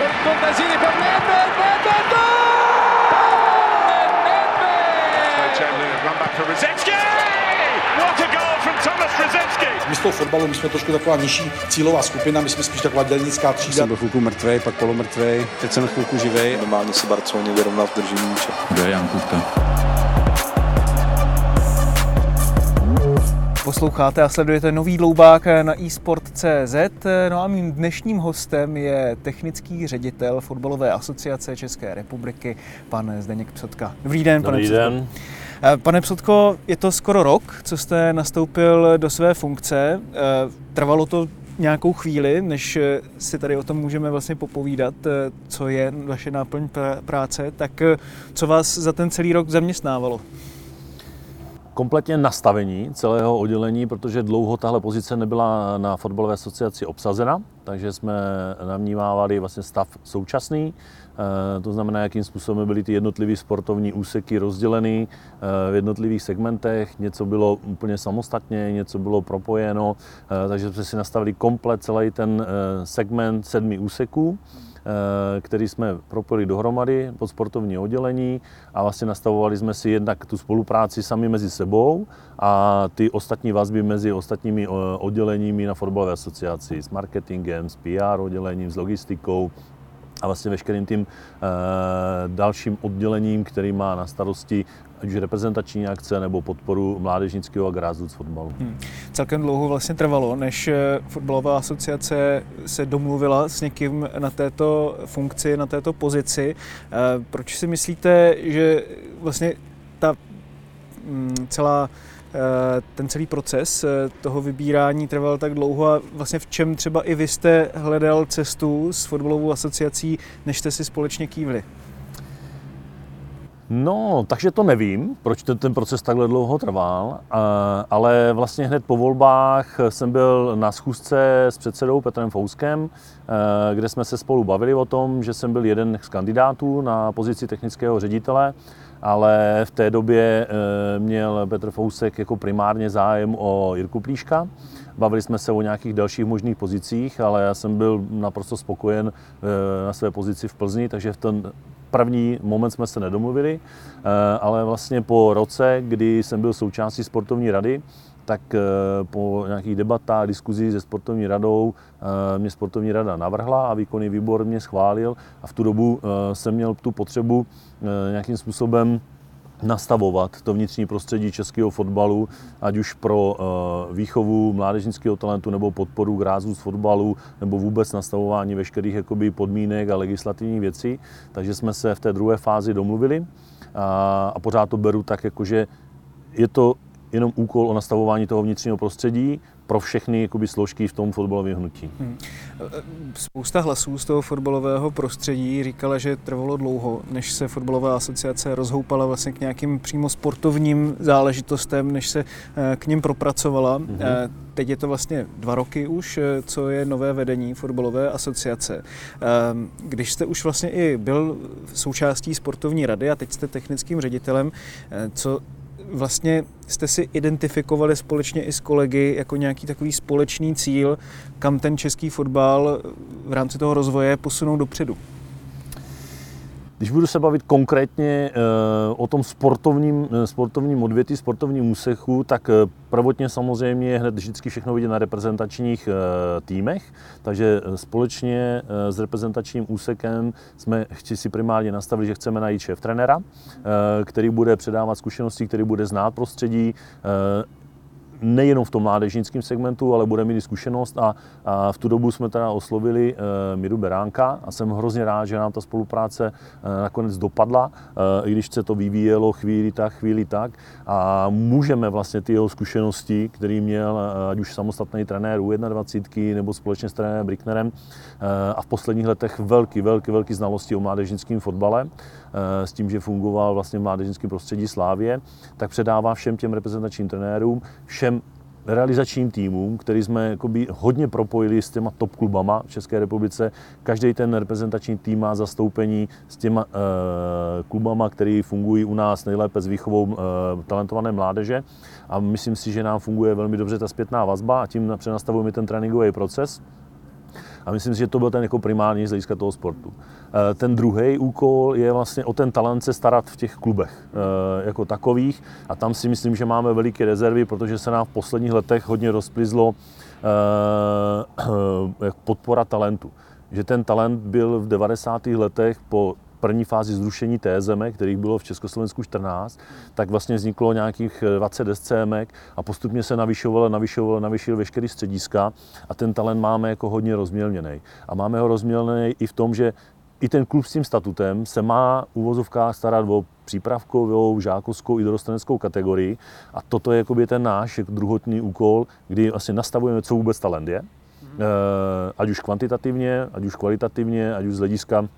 Contesini per Nedved, Nedved, goal! Nedved! Chamberlain run back for Rosetsky! What a goal from Thomas Rosetsky! My z toho fotbalu, my jsme trošku taková nižší cílová skupina, my jsme spíš taková dělnická třída. Jsem byl chvilku mrtvej, pak polomrtvej, teď jsem chvilku živej. Normálně se Barceloně vyrovnal v držení míče. Kdo je Jan Kupka? Posloucháte a sledujete nový dloubák na eSport.cz. No a mým dnešním hostem je technický ředitel Fotbalové asociace České republiky, pan Zdeněk Psotka. Dobrý den, pane Dobrý den. Eh, Pane Psotko, je to skoro rok, co jste nastoupil do své funkce. Eh, Trvalo to nějakou chvíli, než eh, si tady o tom můžeme vlastně popovídat, co je vaše náplň pr- práce. Tak co vás za ten celý rok zaměstnávalo? Kompletně nastavení celého oddělení, protože dlouho tahle pozice nebyla na fotbalové asociaci obsazena, takže jsme navnímávali vlastně stav současný, eh, to znamená, jakým způsobem byly ty jednotlivé sportovní úseky rozděleny eh, v jednotlivých segmentech. Něco bylo úplně samostatně, něco bylo propojeno, eh, takže jsme si nastavili komplet celý ten segment sedmi úseků který jsme propojili dohromady pod sportovní oddělení a vlastně nastavovali jsme si jednak tu spolupráci sami mezi sebou a ty ostatní vazby mezi ostatními eh, odděleními na fotbalové asociaci s marketingem, s PR oddělením, s logistikou, a vlastně veškerým tím e, dalším oddělením, který má na starosti ať už reprezentační akce nebo podporu mládežnického a grassroots fotbalu. Hmm. Celkem dlouho vlastně trvalo, než eh, fotbalová asociace se domluvila s někým na této funkci, na této pozici. Eh, Proč si myslíte, že vlastně ta mm, celá eh, ten celý proces eh, toho vybírání trval tak dlouho a vlastně v čem třeba i vy jste hledal cestu s fotbalovou asociací, než jste si společně kývli? No, takže to nevím, proč ten, ten proces takhle dlouho trval, a, ale vlastně hned po volbách jsem byl na schůzce s předsedou Petrem Fouskem, eh, kde jsme se spolu bavili o tom, že jsem byl jeden z kandidátů na pozici technického ředitele, ale v té době eh, měl Petr Fousek jako primárně zájem o Jirku Plíška. Bavili jsme se o nějakých dalších možných pozicích, ale já jsem byl naprosto spokojen eh, na své pozici v Plzni, takže v ten první moment jsme se nedomluvili, eh, ale vlastně po roce, kdy jsem byl součástí sportovní rady, tak eh, po nějakých debatách, diskuzí se sportovní radou eh, mě sportovní rada navrhla a výkonný výbor mě schválil a v tu dobu jsem měl tu potřebu nějakým způsobem nastavovat to vnitřní prostředí českého fotbalu, ať už pro výchovu mládežnického talentu nebo podporu grázu z fotbalu, nebo vůbec nastavování veškerých jakoby, podmínek a legislativních věcí. Takže jsme se v té druhé fázi domluvili a, a pořád to beru tak, jakože je to jenom úkol o nastavování toho vnitřního prostředí pro všechny jakoby, složky v tom fotbalovém hnutí. Hmm. Spousta hlasů z toho fotbalového prostředí říkala, že trvalo dlouho, než se fotbalová asociace rozhoupala vlastně k nějakým přímo sportovním záležitostem, než se k ním propracovala. Hmm. Teď je to vlastně dva roky už, co je nové vedení fotbalové asociace. Když jste už vlastně i byl součástí sportovní rady a teď jste technickým ředitelem, co vlastně jste si identifikovali společně i s kolegy jako nějaký takový společný cíl, kam ten český fotbal v rámci toho rozvoje posunou dopředu? Když budu se bavit konkrétně o tom sportovním, sportovním odvětví, sportovním úsechu, tak prvotně samozřejmě je hned vždycky všechno vidět na reprezentačních týmech, takže společně s reprezentačním úsekem jsme si primárně nastavit, že chceme najít šéf trenéra, který bude předávat zkušenosti, který bude znát prostředí, nejenom v tom mládežnickém segmentu, ale bude mít zkušenost a, a v tu dobu jsme teda oslovili e, Miru Beránka a jsem hrozně rád, že nám ta spolupráce e, nakonec dopadla, e, i když se to vyvíjelo chvíli tak, chvíli tak. A můžeme vlastně ty jeho zkušenosti, který měl ať už samostatný trenér U21 nebo společně s trenérem Bricknerem a v posledních letech velký, velký, velký znalosti o mládežnickém fotbale, s tím, že fungoval vlastně v mládežnickém prostředí Slávě, tak předává všem těm reprezentačním trenérům, všem realizačním týmům, který jsme hodně propojili s těma top klubama v České republice. Každý ten reprezentační tým má zastoupení s těma e, klubama, které fungují u nás nejlépe s výchovou e, talentované mládeže. A myslím si, že nám funguje velmi dobře ta zpětná vazba a tím přenastavujeme ten tréninkový proces. A myslím si, že to byl ten jako primární z hlediska toho sportu. Eh, ten druhý úkol je vlastně o ten talent se starat v těch klubech eh, jako takových. A tam si myslím, že máme veliké rezervy, protože se nám v posledních letech hodně rozplizlo eh, podpora talentu. Že ten talent byl v 90. letech po první fázi zrušení TSM, kterých bylo v Československu 14, tak vlastně vzniklo nějakých 20 SCM a postupně se navyšovalo, navyšovalo, navyšil veškerý střediska a ten talent máme jako hodně rozmělněný. A máme ho rozmělněný i v tom, že i ten klub s tím statutem se má v uvozovkách starat o přípravkovou, žákovskou i dorosteneckou kategorii a toto je jakoby ten náš jako druhotný úkol, kdy asi nastavujeme, co vůbec talent je, mm. ať už kvantitativně, ať už kvalitativně, ať už z hlediska eh,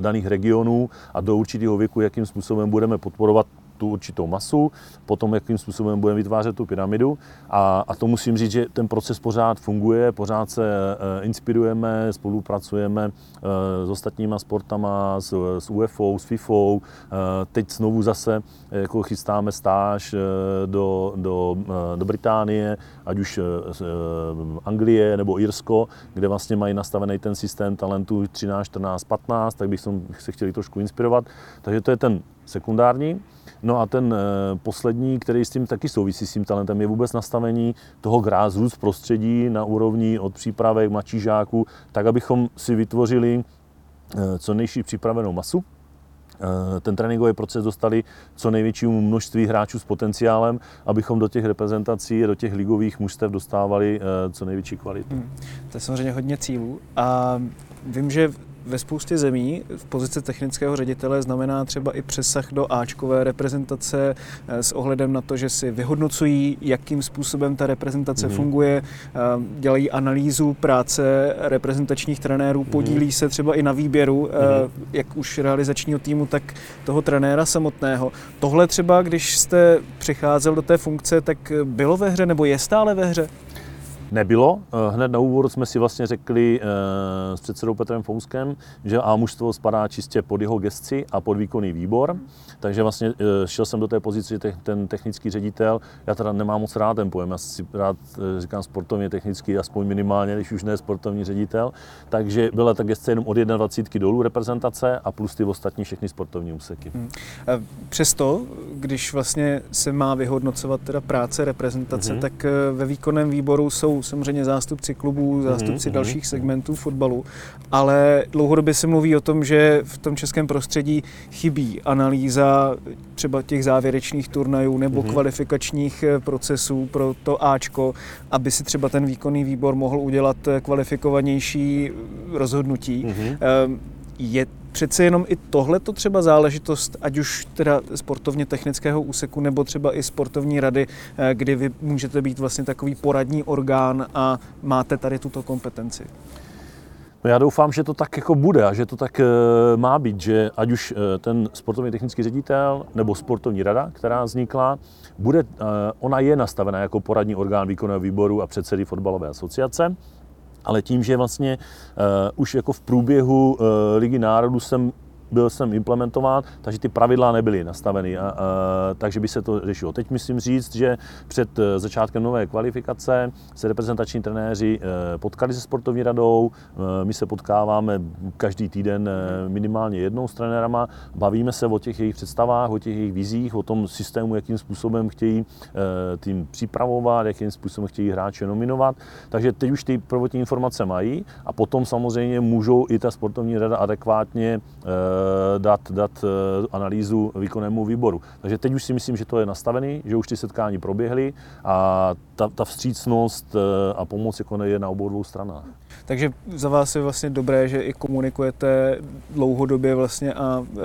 daných regionů a do určitého věku, jakým způsobem budeme podporovat tu určitou masu, potom jakým způsobem budeme vytvářet tu pyramidu. A, a to musím říct, že ten proces pořád funguje, pořád se e, inspirujeme, spolupracujeme e, s ostatníma sportama, s, s UFO, s FIFO. E, teď znovu zase jako chystáme stáž do, do, do Británie, ať už Anglie nebo Irsko, kde vlastně mají nastavený ten systém talentu 13, 14, 15, tak bych se chtěli trošku inspirovat. Takže to je ten sekundární. No a ten eh, poslední, který s tím taky souvisí s tím talentem, je vůbec nastavení toho grassroots prostředí na úrovni od přípravek mladších žáků, tak abychom si vytvořili eh, co nejší připravenou masu, eh, ten tréninkový proces dostali co největšímu množství hráčů s potenciálem, abychom do těch reprezentací, do těch ligových mužstev dostávali co největší kvalitu. Hmm. To je samozřejmě hodně cílů. A vím, že ve spoustě zemí v pozici technického ředitele znamená třeba i přesah do Ačkové reprezentace eh, s ohledem na to, že si vyhodnocují, jakým způsobem ta reprezentace mm-hmm. funguje, eh, dělají analýzu práce reprezentačních trenérů, mm-hmm. podílí se třeba i na výběru, mm-hmm. jak už realizačního týmu, tak toho trenéra samotného. Tohle třeba, když jste přicházel do té funkce, tak bylo ve hře nebo je stále ve hře? Nebylo. Eh, hned na úvod jsme si vlastně řekli eh, s předsedou Petrem Fouskem, že A mužstvo spadá čistě pod jeho gesci a pod výkonný výbor. Takže vlastně eh, šel jsem do té pozice, že ten technický ředitel, já teda nemám moc rád ten pojem, já si rád říkám sportovně technický, aspoň minimálně, když už ne sportovní ředitel. Takže byla ta gesce jenom od 21 dolů reprezentace a plus ty ostatní všechny sportovní úseky. Hmm. Přesto, když vlastně se má vyhodnocovat teda práce reprezentace, hmm. tak ve výkonném výboru jsou samozřejmě zástupci klubů, zástupci mm-hmm. dalších segmentů fotbalu, ale dlouhodobě se mluví o tom, že v tom českém prostředí chybí analýza třeba těch závěrečných turnajů nebo mm-hmm. kvalifikačních eh, procesů pro to Ačko, aby si třeba ten výkonný výbor mohl udělat eh, kvalifikovanější rozhodnutí. Mm-hmm. Je přece jenom i tohle to třeba záležitost, ať už teda sportovně technického úseku, nebo třeba i sportovní rady, eh, kdy vy můžete být vlastně takový poradní orgán a máte tady tuto kompetenci. No já doufám, že to tak jako bude a že to tak eh, má být, že ať už eh, ten sportovní technický ředitel nebo sportovní rada, která vznikla, bude, ona je nastavená jako poradní orgán výkonného výboru a předsedy fotbalové asociace ale tím, že vlastně uh, už jako v průběhu uh, Ligy národů jsem byl jsem implementován, takže ty pravidla nebyly nastaveny, a, a, takže by se to řešilo. Teď musím říct, že před eh, začátkem nové kvalifikace se reprezentační trenéři eh, potkali se sportovní radou, eh, my se potkáváme každý týden minimálně jednou s trenérama, bavíme se o těch jejich představách, o těch jejich vizích, o tom systému, jakým způsobem chtějí tým připravovat, jakým způsobem chtějí hráče nominovat. Takže teď už ty prvotní informace mají a potom samozřejmě můžou i ta sportovní rada adekvátně dát, dát analýzu výkonnému výboru. Takže teď už si myslím, že to je nastavený, že už ty setkání proběhly a ta, ta vstřícnost a pomoc jako je na obou dvou stranách. Takže za vás je vlastně dobré, že i komunikujete dlouhodobě vlastně a e,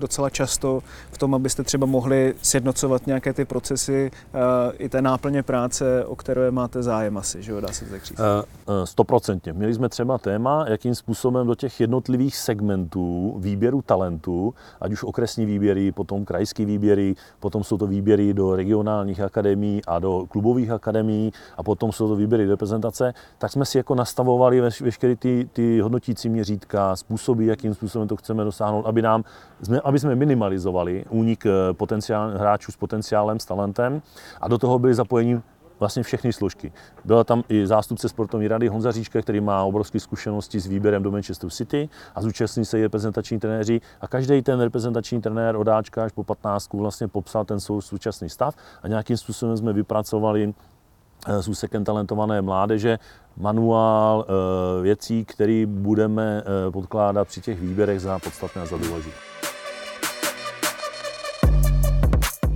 docela často v tom, abyste třeba mohli sjednocovat nějaké ty procesy e, i té náplně práce, o které máte zájem asi, že jo, dá se tak říct? E, stoprocentně. Měli jsme třeba téma, jakým způsobem do těch jednotlivých segmentů výběru talentu, ať už okresní výběry, potom krajský výběry, potom jsou to výběry do regionálních akademií a do klubových akademií a potom jsou to výběry do reprezentace, tak jsme si jako nastavovali veš, veškeré ty, ty hodnotící měřítka, způsoby, jakým způsobem to chceme dosáhnout, aby, nám, aby jsme minimalizovali únik eh, potenciál, hráčů s potenciálem, s talentem a do toho byli zapojeni vlastně všechny složky. Byla tam i zástupce sportovní rady Honza Říčka, který má obrovské zkušenosti s výběrem do Manchester City a zúčastní se i reprezentační trenéři a každý ten reprezentační trenér od Ačka až po 15 vlastně popsal ten současný stav a nějakým způsobem jsme vypracovali s úsekem talentované mládeže manuál eh, věcí, které budeme eh, podkládat při těch výběrech za podstatné a za důležité.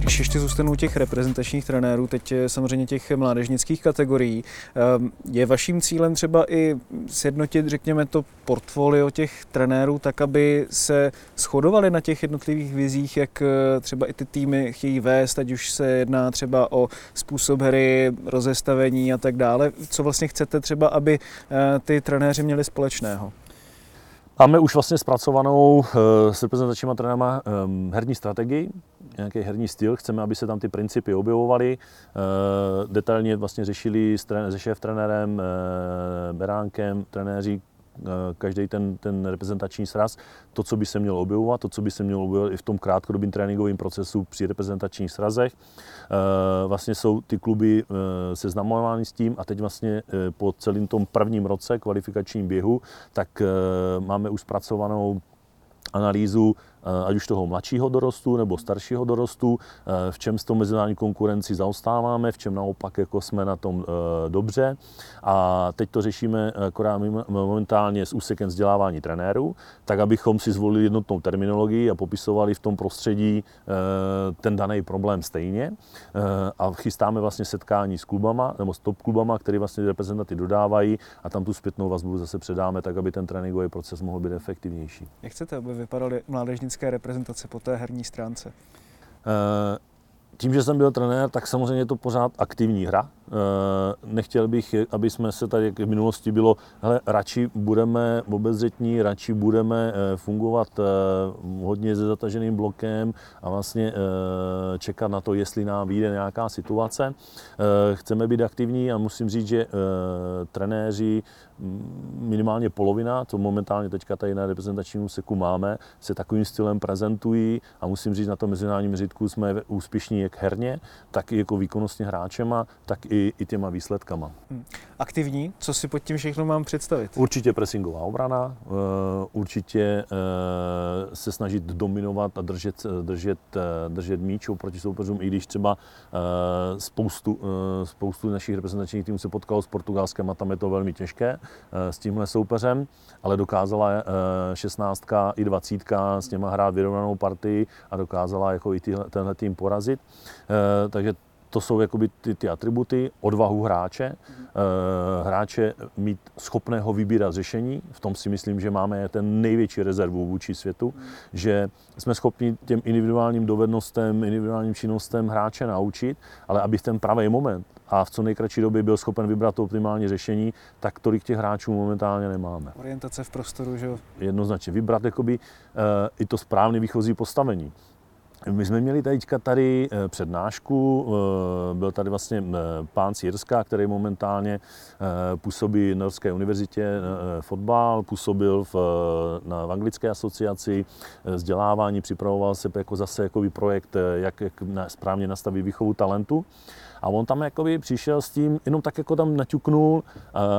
Když ještě zůstanu u těch reprezentačních trenérů, teď samozřejmě těch mládežnických kategorií, ehm, je vaším cílem třeba i sjednotit, řekněme, to portfolio těch trenérů tak, aby se shodovali na těch jednotlivých vizích, jak eh, třeba i ty týmy chtějí vést, ať už se jedná třeba o způsob hry, rozestavení a tak dále. Co vlastně chcete třeba, aby eh, ty trenéři měli společného? Máme už vlastně zpracovanou s reprezentačníma trenérama ehm, herní strategii, nějaký herní styl, chceme, aby se tam ty principy objevovaly. Eh, detailně vlastně řešili se šéf trenérem, eh, Beránkem, trenéři, eh, každý ten, ten reprezentační sraz, to, co by se mělo objevovat, to, co by se mělo objevovat i v tom krátkodobém tréninkovém procesu při reprezentačních srazech. Vlastně jsou ty kluby seznamovány s tím a teď vlastně po celém tom prvním roce kvalifikačním běhu, tak máme už zpracovanou analýzu Eh, ať už toho mladšího dorostu nebo staršího dorostu, eh, v čem s tou mezinárodní konkurenci zaostáváme, v čem naopak jako jsme na tom eh, dobře. A teď to řešíme akorát momentálně s úsekem vzdělávání trenérů, tak abychom si zvolili jednotnou terminologii a popisovali v tom prostředí ten daný problém stejně. A chystáme vlastně setkání s klubama, nebo s top klubama, které vlastně reprezentanty dodávají a tam tu zpětnou vazbu zase předáme, tak aby ten tréninkový proces mohl být efektivnější. Jak chcete, aby vypadaly mládežnické české reprezentace po té herní stránce? Eh, tím, že jsem byl trenér, tak samozřejmě je to pořád aktivní hra. Eh, nechtěl bych, aby jsme se tady, jak v minulosti bylo, hele, radši budeme obezřetní, radši budeme eh, fungovat hodně se zataženým blokem a vlastně čekat na to, jestli nám vyjde nějaká situace. Chceme být aktivní a musím říct, že trenéři minimálně polovina, co momentálně teďka tady na reprezentačním úseku máme, se takovým stylem prezentují a musím říct, na tom mezinárodním měřítku jsme úspěšní jak herně, tak i jako výkonnostně hráčema, tak i, i těma výsledkama. Hmm. Aktivní, co si pod tím všechno mám představit? Určitě pressingová obrana, eh, určitě eh, se snažit dominovat a držet, držet, eh, držet míč proti soupeřům, i když třeba spoustu, spoustu našich reprezentačních týmů se potkalo s Portugalskem a tam je to velmi těžké, s tímhle soupeřem, ale dokázala 16 eh, i 20 s něma hrát vyrovnanou partii a dokázala jako i tyhle, tenhle tým porazit. Takže to jsou jakoby ty, ty atributy, odvahu hráče, mm. hráče mít schopného vybírat řešení, v tom si myslím, že máme ten největší rezervu vůči světu, že jsme schopni těm individuálním dovednostem, individuálním činnostem hráče naučit, ale aby v ten pravý moment a v co nejkratší době byl schopen vybrat to optimální řešení, tak tolik těch hráčů momentálně nemáme. Orientace v prostoru, že jo? Jednoznačně vybrat jakoby, uh, i to správné výchozí postavení. My jsme měli teďka tady eh, přednášku, eh, byl tady vlastně pán Sírska, který momentálně působí na Norské univerzitě fotbal, působil v, na v anglické asociaci vzdělávání, připravoval se jako zase jako projekt, jak, jak správně nastavit výchovu talentu. A on tam jakoby přišel s tím, jenom tak jako tam naťuknul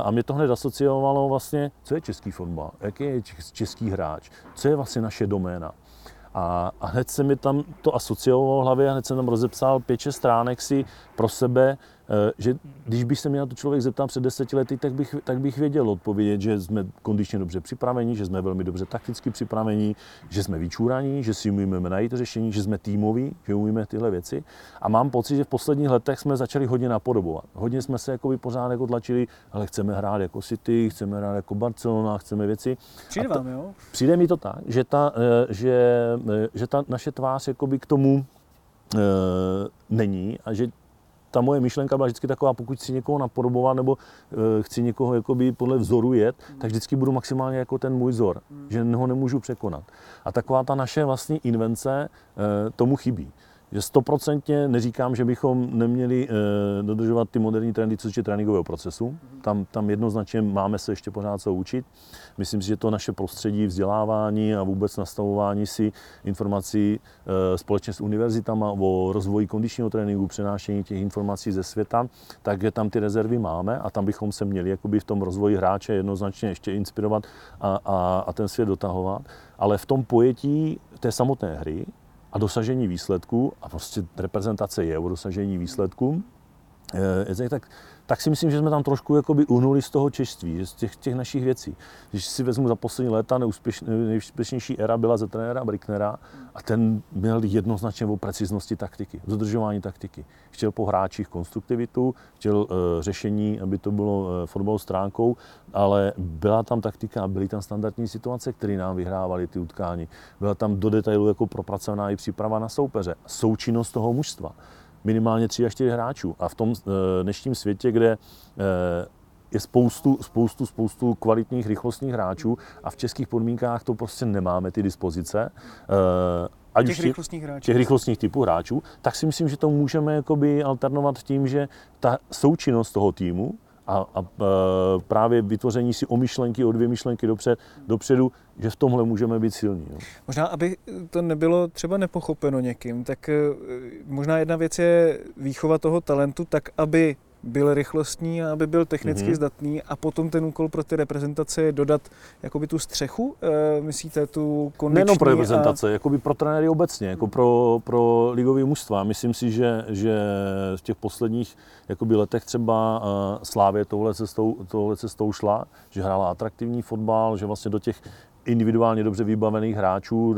a mě to hned asociovalo vlastně, co je český fotbal, jaký je český hráč, co je vlastně naše doména. A, a hned se mi tam to asociovalo v hlavě a hned jsem tam rozepsal 5-6 stránek si pro sebe, že když by se mě na to člověk zeptal před deseti lety, tak bych, tak bych věděl odpovědět, že jsme kondičně dobře připraveni, že jsme velmi dobře takticky připraveni, že jsme vyčúraní, že si umíme najít řešení, že jsme týmoví, že umíme tyhle věci. A mám pocit, že v posledních letech jsme začali hodně napodobovat. Hodně jsme se jako pořád jako tlačili, ale chceme hrát jako City, chceme hrát jako Barcelona, chceme věci. Přijde vám, jo? Přijde mi to tak, že ta, eh, že, eh, že ta naše tvář k tomu e, není a že ta moje myšlenka byla vždycky taková, pokud chci někoho napodobovat nebo e, chci někoho jakoby podle vzoru jet, tak vždycky budu maximálně jako ten můj vzor, že ho nemůžu překonat. A taková ta naše vlastní invence e, tomu chybí že stoprocentně neříkám, že bychom neměli e, dodržovat ty moderní trendy, co se tréninkového procesu. Tam, tam jednoznačně máme se ještě pořád co učit. Myslím si, že to naše prostředí vzdělávání a vůbec nastavování si informací e, společně s univerzitama o rozvoji kondičního tréninku, přenášení těch informací ze světa, takže tam ty rezervy máme a tam bychom se měli jakoby v tom rozvoji hráče jednoznačně ještě inspirovat a, a, a ten svět dotahovat. Ale v tom pojetí té samotné hry, a dosažení výsledků, a prostě reprezentace je o dosažení výsledků, eh, tak tak si myslím, že jsme tam trošku jakoby uhnuli z toho češství, z těch, těch našich věcí. Když si vezmu za poslední léta, nejúspěšnější era byla ze trenéra Bricknera a ten měl jednoznačně o preciznosti taktiky, o dodržování taktiky. Chtěl po hráčích konstruktivitu, chtěl uh, řešení, aby to bylo uh, fotbal stránkou, ale byla tam taktika a byly tam standardní situace, které nám vyhrávaly ty utkání. Byla tam do detailu jako propracovaná i příprava na soupeře, součinnost toho mužstva minimálně 3 až 4 hráčů. A v tom eh, dnešním světě, kde eh, je spoustu, spoustu, spoustu kvalitních rychlostních hráčů a v českých podmínkách to prostě nemáme ty dispozice. Eh, ať těch, rychlostních hráčů. těch rychlostních typů hráčů, tak si myslím, že to můžeme jakoby alternovat tím, že ta součinnost toho týmu a, a právě vytvoření si o myšlenky, o dvě myšlenky dopřed, dopředu, že v tomhle můžeme být silní. Jo. Možná, aby to nebylo třeba nepochopeno někým, tak eh, možná jedna věc je výchova toho talentu tak, aby byl rychlostní a aby byl technicky mm-hmm. zdatný a potom ten úkol pro ty reprezentace je dodat jakoby tu střechu, e, myslíte tu kondiční? Nejenom pro reprezentace, a... jakoby pro trenéry obecně, jako pro, pro ligový mužstva. Myslím si, že, že v těch posledních jakoby letech třeba uh, Slávě tohle cestou, tohle cestou šla, že hrála atraktivní fotbal, že vlastně do těch individuálně dobře vybavených hráčů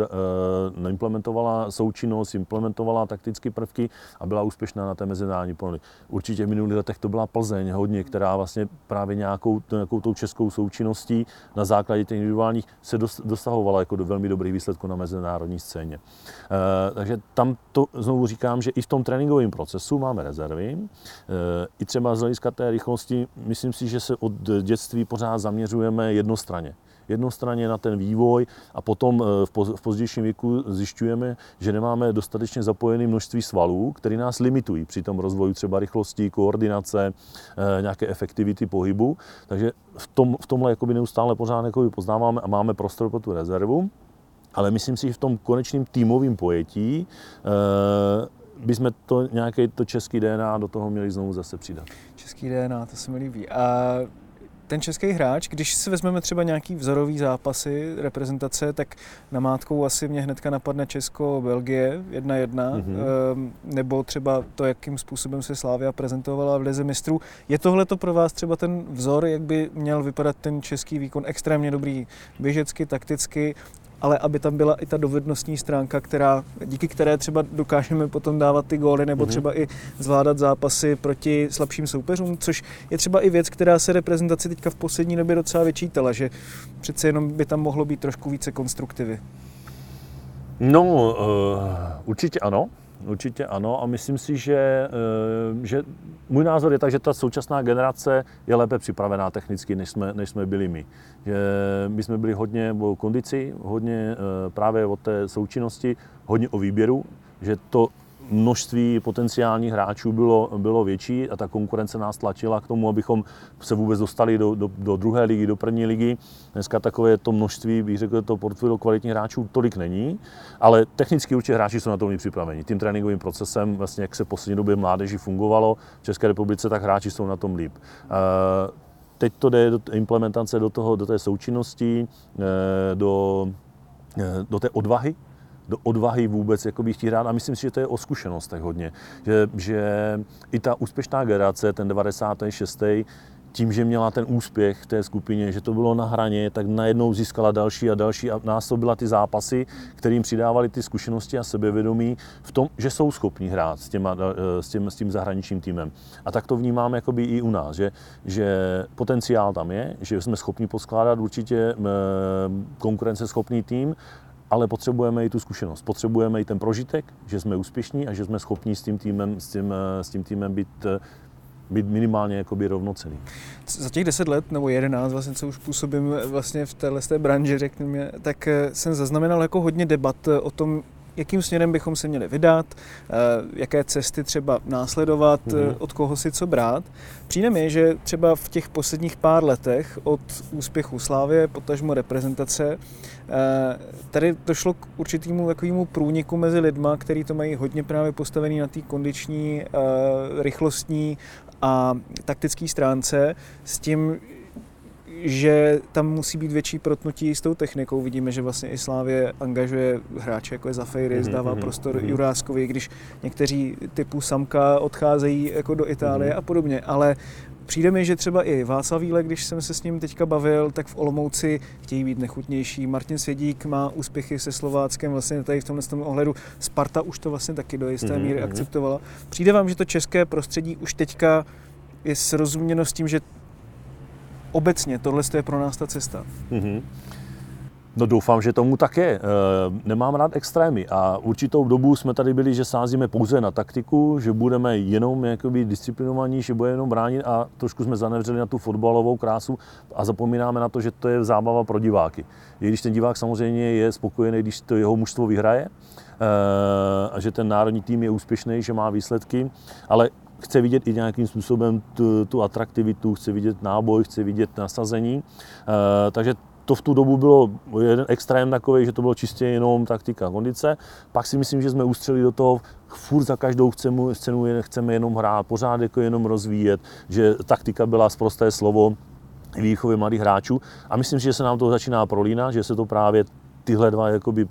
e, implementovala součinnost, implementovala taktické prvky a byla úspěšná na té mezinárodní poli. Určitě v minulých letech to byla Plzeň hodně, která vlastně právě nějakou, nějakou tou českou součinností na základě těch individuálních se dosahovala jako do velmi dobrých výsledků na mezinárodní scéně. E, takže tam to znovu říkám, že i v tom tréninkovém procesu máme rezervy. E, I třeba z hlediska té rychlosti, myslím si, že se od dětství pořád zaměřujeme jednostranně jednostranně na ten vývoj a potom eh, v pozdějším věku zjišťujeme, že nemáme dostatečně zapojené množství svalů, které nás limitují při tom rozvoji třeba rychlosti, koordinace, eh, nějaké efektivity pohybu. Takže v, tom, v tomhle jakoby neustále pořád jakoby poznáváme a máme prostor pro tu rezervu. Ale myslím si, že v tom konečném týmovém pojetí e, bychom to nějaké to český DNA do toho měli znovu zase přidat. Český DNA, to se mi líbí. A ten český hráč, když si vezmeme třeba nějaký vzorový zápasy reprezentace, tak na mátkou asi mě hnedka napadne Česko-Belgie 1-1, mm-hmm. nebo třeba to, jakým způsobem se Slávia prezentovala v Lize mistrů. Je tohle to pro vás třeba ten vzor, jak by měl vypadat ten český výkon? Extrémně dobrý běžecky, takticky, ale aby tam byla i ta dovednostní stránka, která, díky které třeba dokážeme potom dávat ty góly nebo mm-hmm. třeba i zvládat zápasy proti slabším soupeřům, což je třeba i věc, která se reprezentaci teďka v poslední době docela vyčítala, že přece jenom by tam mohlo být trošku více konstruktivy. No, uh, určitě ano. Určitě ano a myslím si, že, eh, že můj názor je tak, že ta současná generace je lépe připravená technicky, než jsme, než jsme byli my. Že my jsme byli hodně o kondici, hodně eh, právě o té součinnosti, hodně o výběru, že to množství potenciálních hráčů bylo, bylo větší a ta konkurence nás tlačila k tomu, abychom se vůbec dostali do, do, do druhé ligy, do první ligy. Dneska takové to množství, bych řekl, to portfolio kvalitních hráčů tolik není, ale technicky určitě hráči jsou na to připraveni. Tím tréninkovým procesem, vlastně jak se v poslední době mládeži fungovalo v České republice, tak hráči jsou na tom líp. Eh, teď to jde do implementace do, toho, do té součinnosti, eh, do, eh, do té odvahy, do odvahy vůbec jakoby chtít hrát a myslím si, že to je o zkušenostech hodně. Že, že i ta úspěšná generace, ten 96 tím, že měla ten úspěch v té skupině, že to bylo na hraně, tak najednou získala další a další a násobila ty zápasy, kterým přidávali ty zkušenosti a sebevědomí v tom, že jsou schopni hrát s, těma, s, tím, s tím zahraničním týmem. A tak to vnímám jakoby i u nás, že, že potenciál tam je, že jsme schopni poskládat určitě eh, konkurenceschopný tým, ale potřebujeme i tu zkušenost. Potřebujeme i ten prožitek, že jsme úspěšní a že jsme schopni s tím týmem, s tím, eh, s tím týmem být být minimálně jakoby rovnocený. Za těch 10 let nebo 11, vlastně, co už působím vlastně v téhle té branži, řekněme, tak eh, jsem zaznamenal jako hodně debat eh, o tom, jakým směrem bychom se měli vydat, eh, jaké cesty třeba následovat, mm-hmm. od koho si co brát. Přijde mi, že třeba v těch posledních pár letech od úspěchu Slávě, potažmo reprezentace, tady došlo k určitému takovému průniku mezi lidma, kteří to mají hodně právě postavený na té kondiční, rychlostní a taktické stránce s tím, že tam musí být větší protnutí s tou technikou. Vidíme, že vlastně i Slávě angažuje hráče jako je Zafejry, mm-hmm, dává mm-hmm, prostor mm-hmm. Juráskovi, když někteří typu Samka odcházejí jako do Itálie mm-hmm. a podobně. Ale Přijde mi, že třeba i Václav Víle, když jsem se s ním teďka bavil, tak v Olomouci chtějí být nechutnější. Martin Svědík má úspěchy se Slováckem vlastně tady v tomhle tom ohledu. Sparta už to vlastně taky do jisté mm-hmm. míry mhm. akceptovala. Přijde vám, že to české prostředí už teďka je srozuměno s tím, že obecně tohle je pro nás ta cesta? Mm-hmm. No doufám, že tomu tak je. Eh, nemám rád extrémy a určitou dobu jsme tady byli, že sázíme pouze na taktiku, že budeme jenom jakoby disciplinovaní, že budeme jenom bránit a trošku jsme zanevřeli na tu fotbalovou krásu a zapomínáme na to, že to je zábava pro diváky. I když ten divák samozřejmě je spokojený, když to jeho mužstvo vyhraje, eh, a že ten národní tým je úspěšný, že má výsledky, ale chce vidět i nějakým způsobem tu, tu atraktivitu, chce vidět náboj, chce vidět nasazení. E, takže to v tu dobu bylo jeden extrém takový, že to bylo čistě jenom taktika kondice. Pak si myslím, že jsme ustřeli do toho, furt za každou cenu, cenu chceme jenom hrát, pořád jako jenom rozvíjet, že taktika byla zprosté slovo výchovy mladých hráčů a myslím že se nám to začíná prolínat, že se to právě tyhle dva jakoby,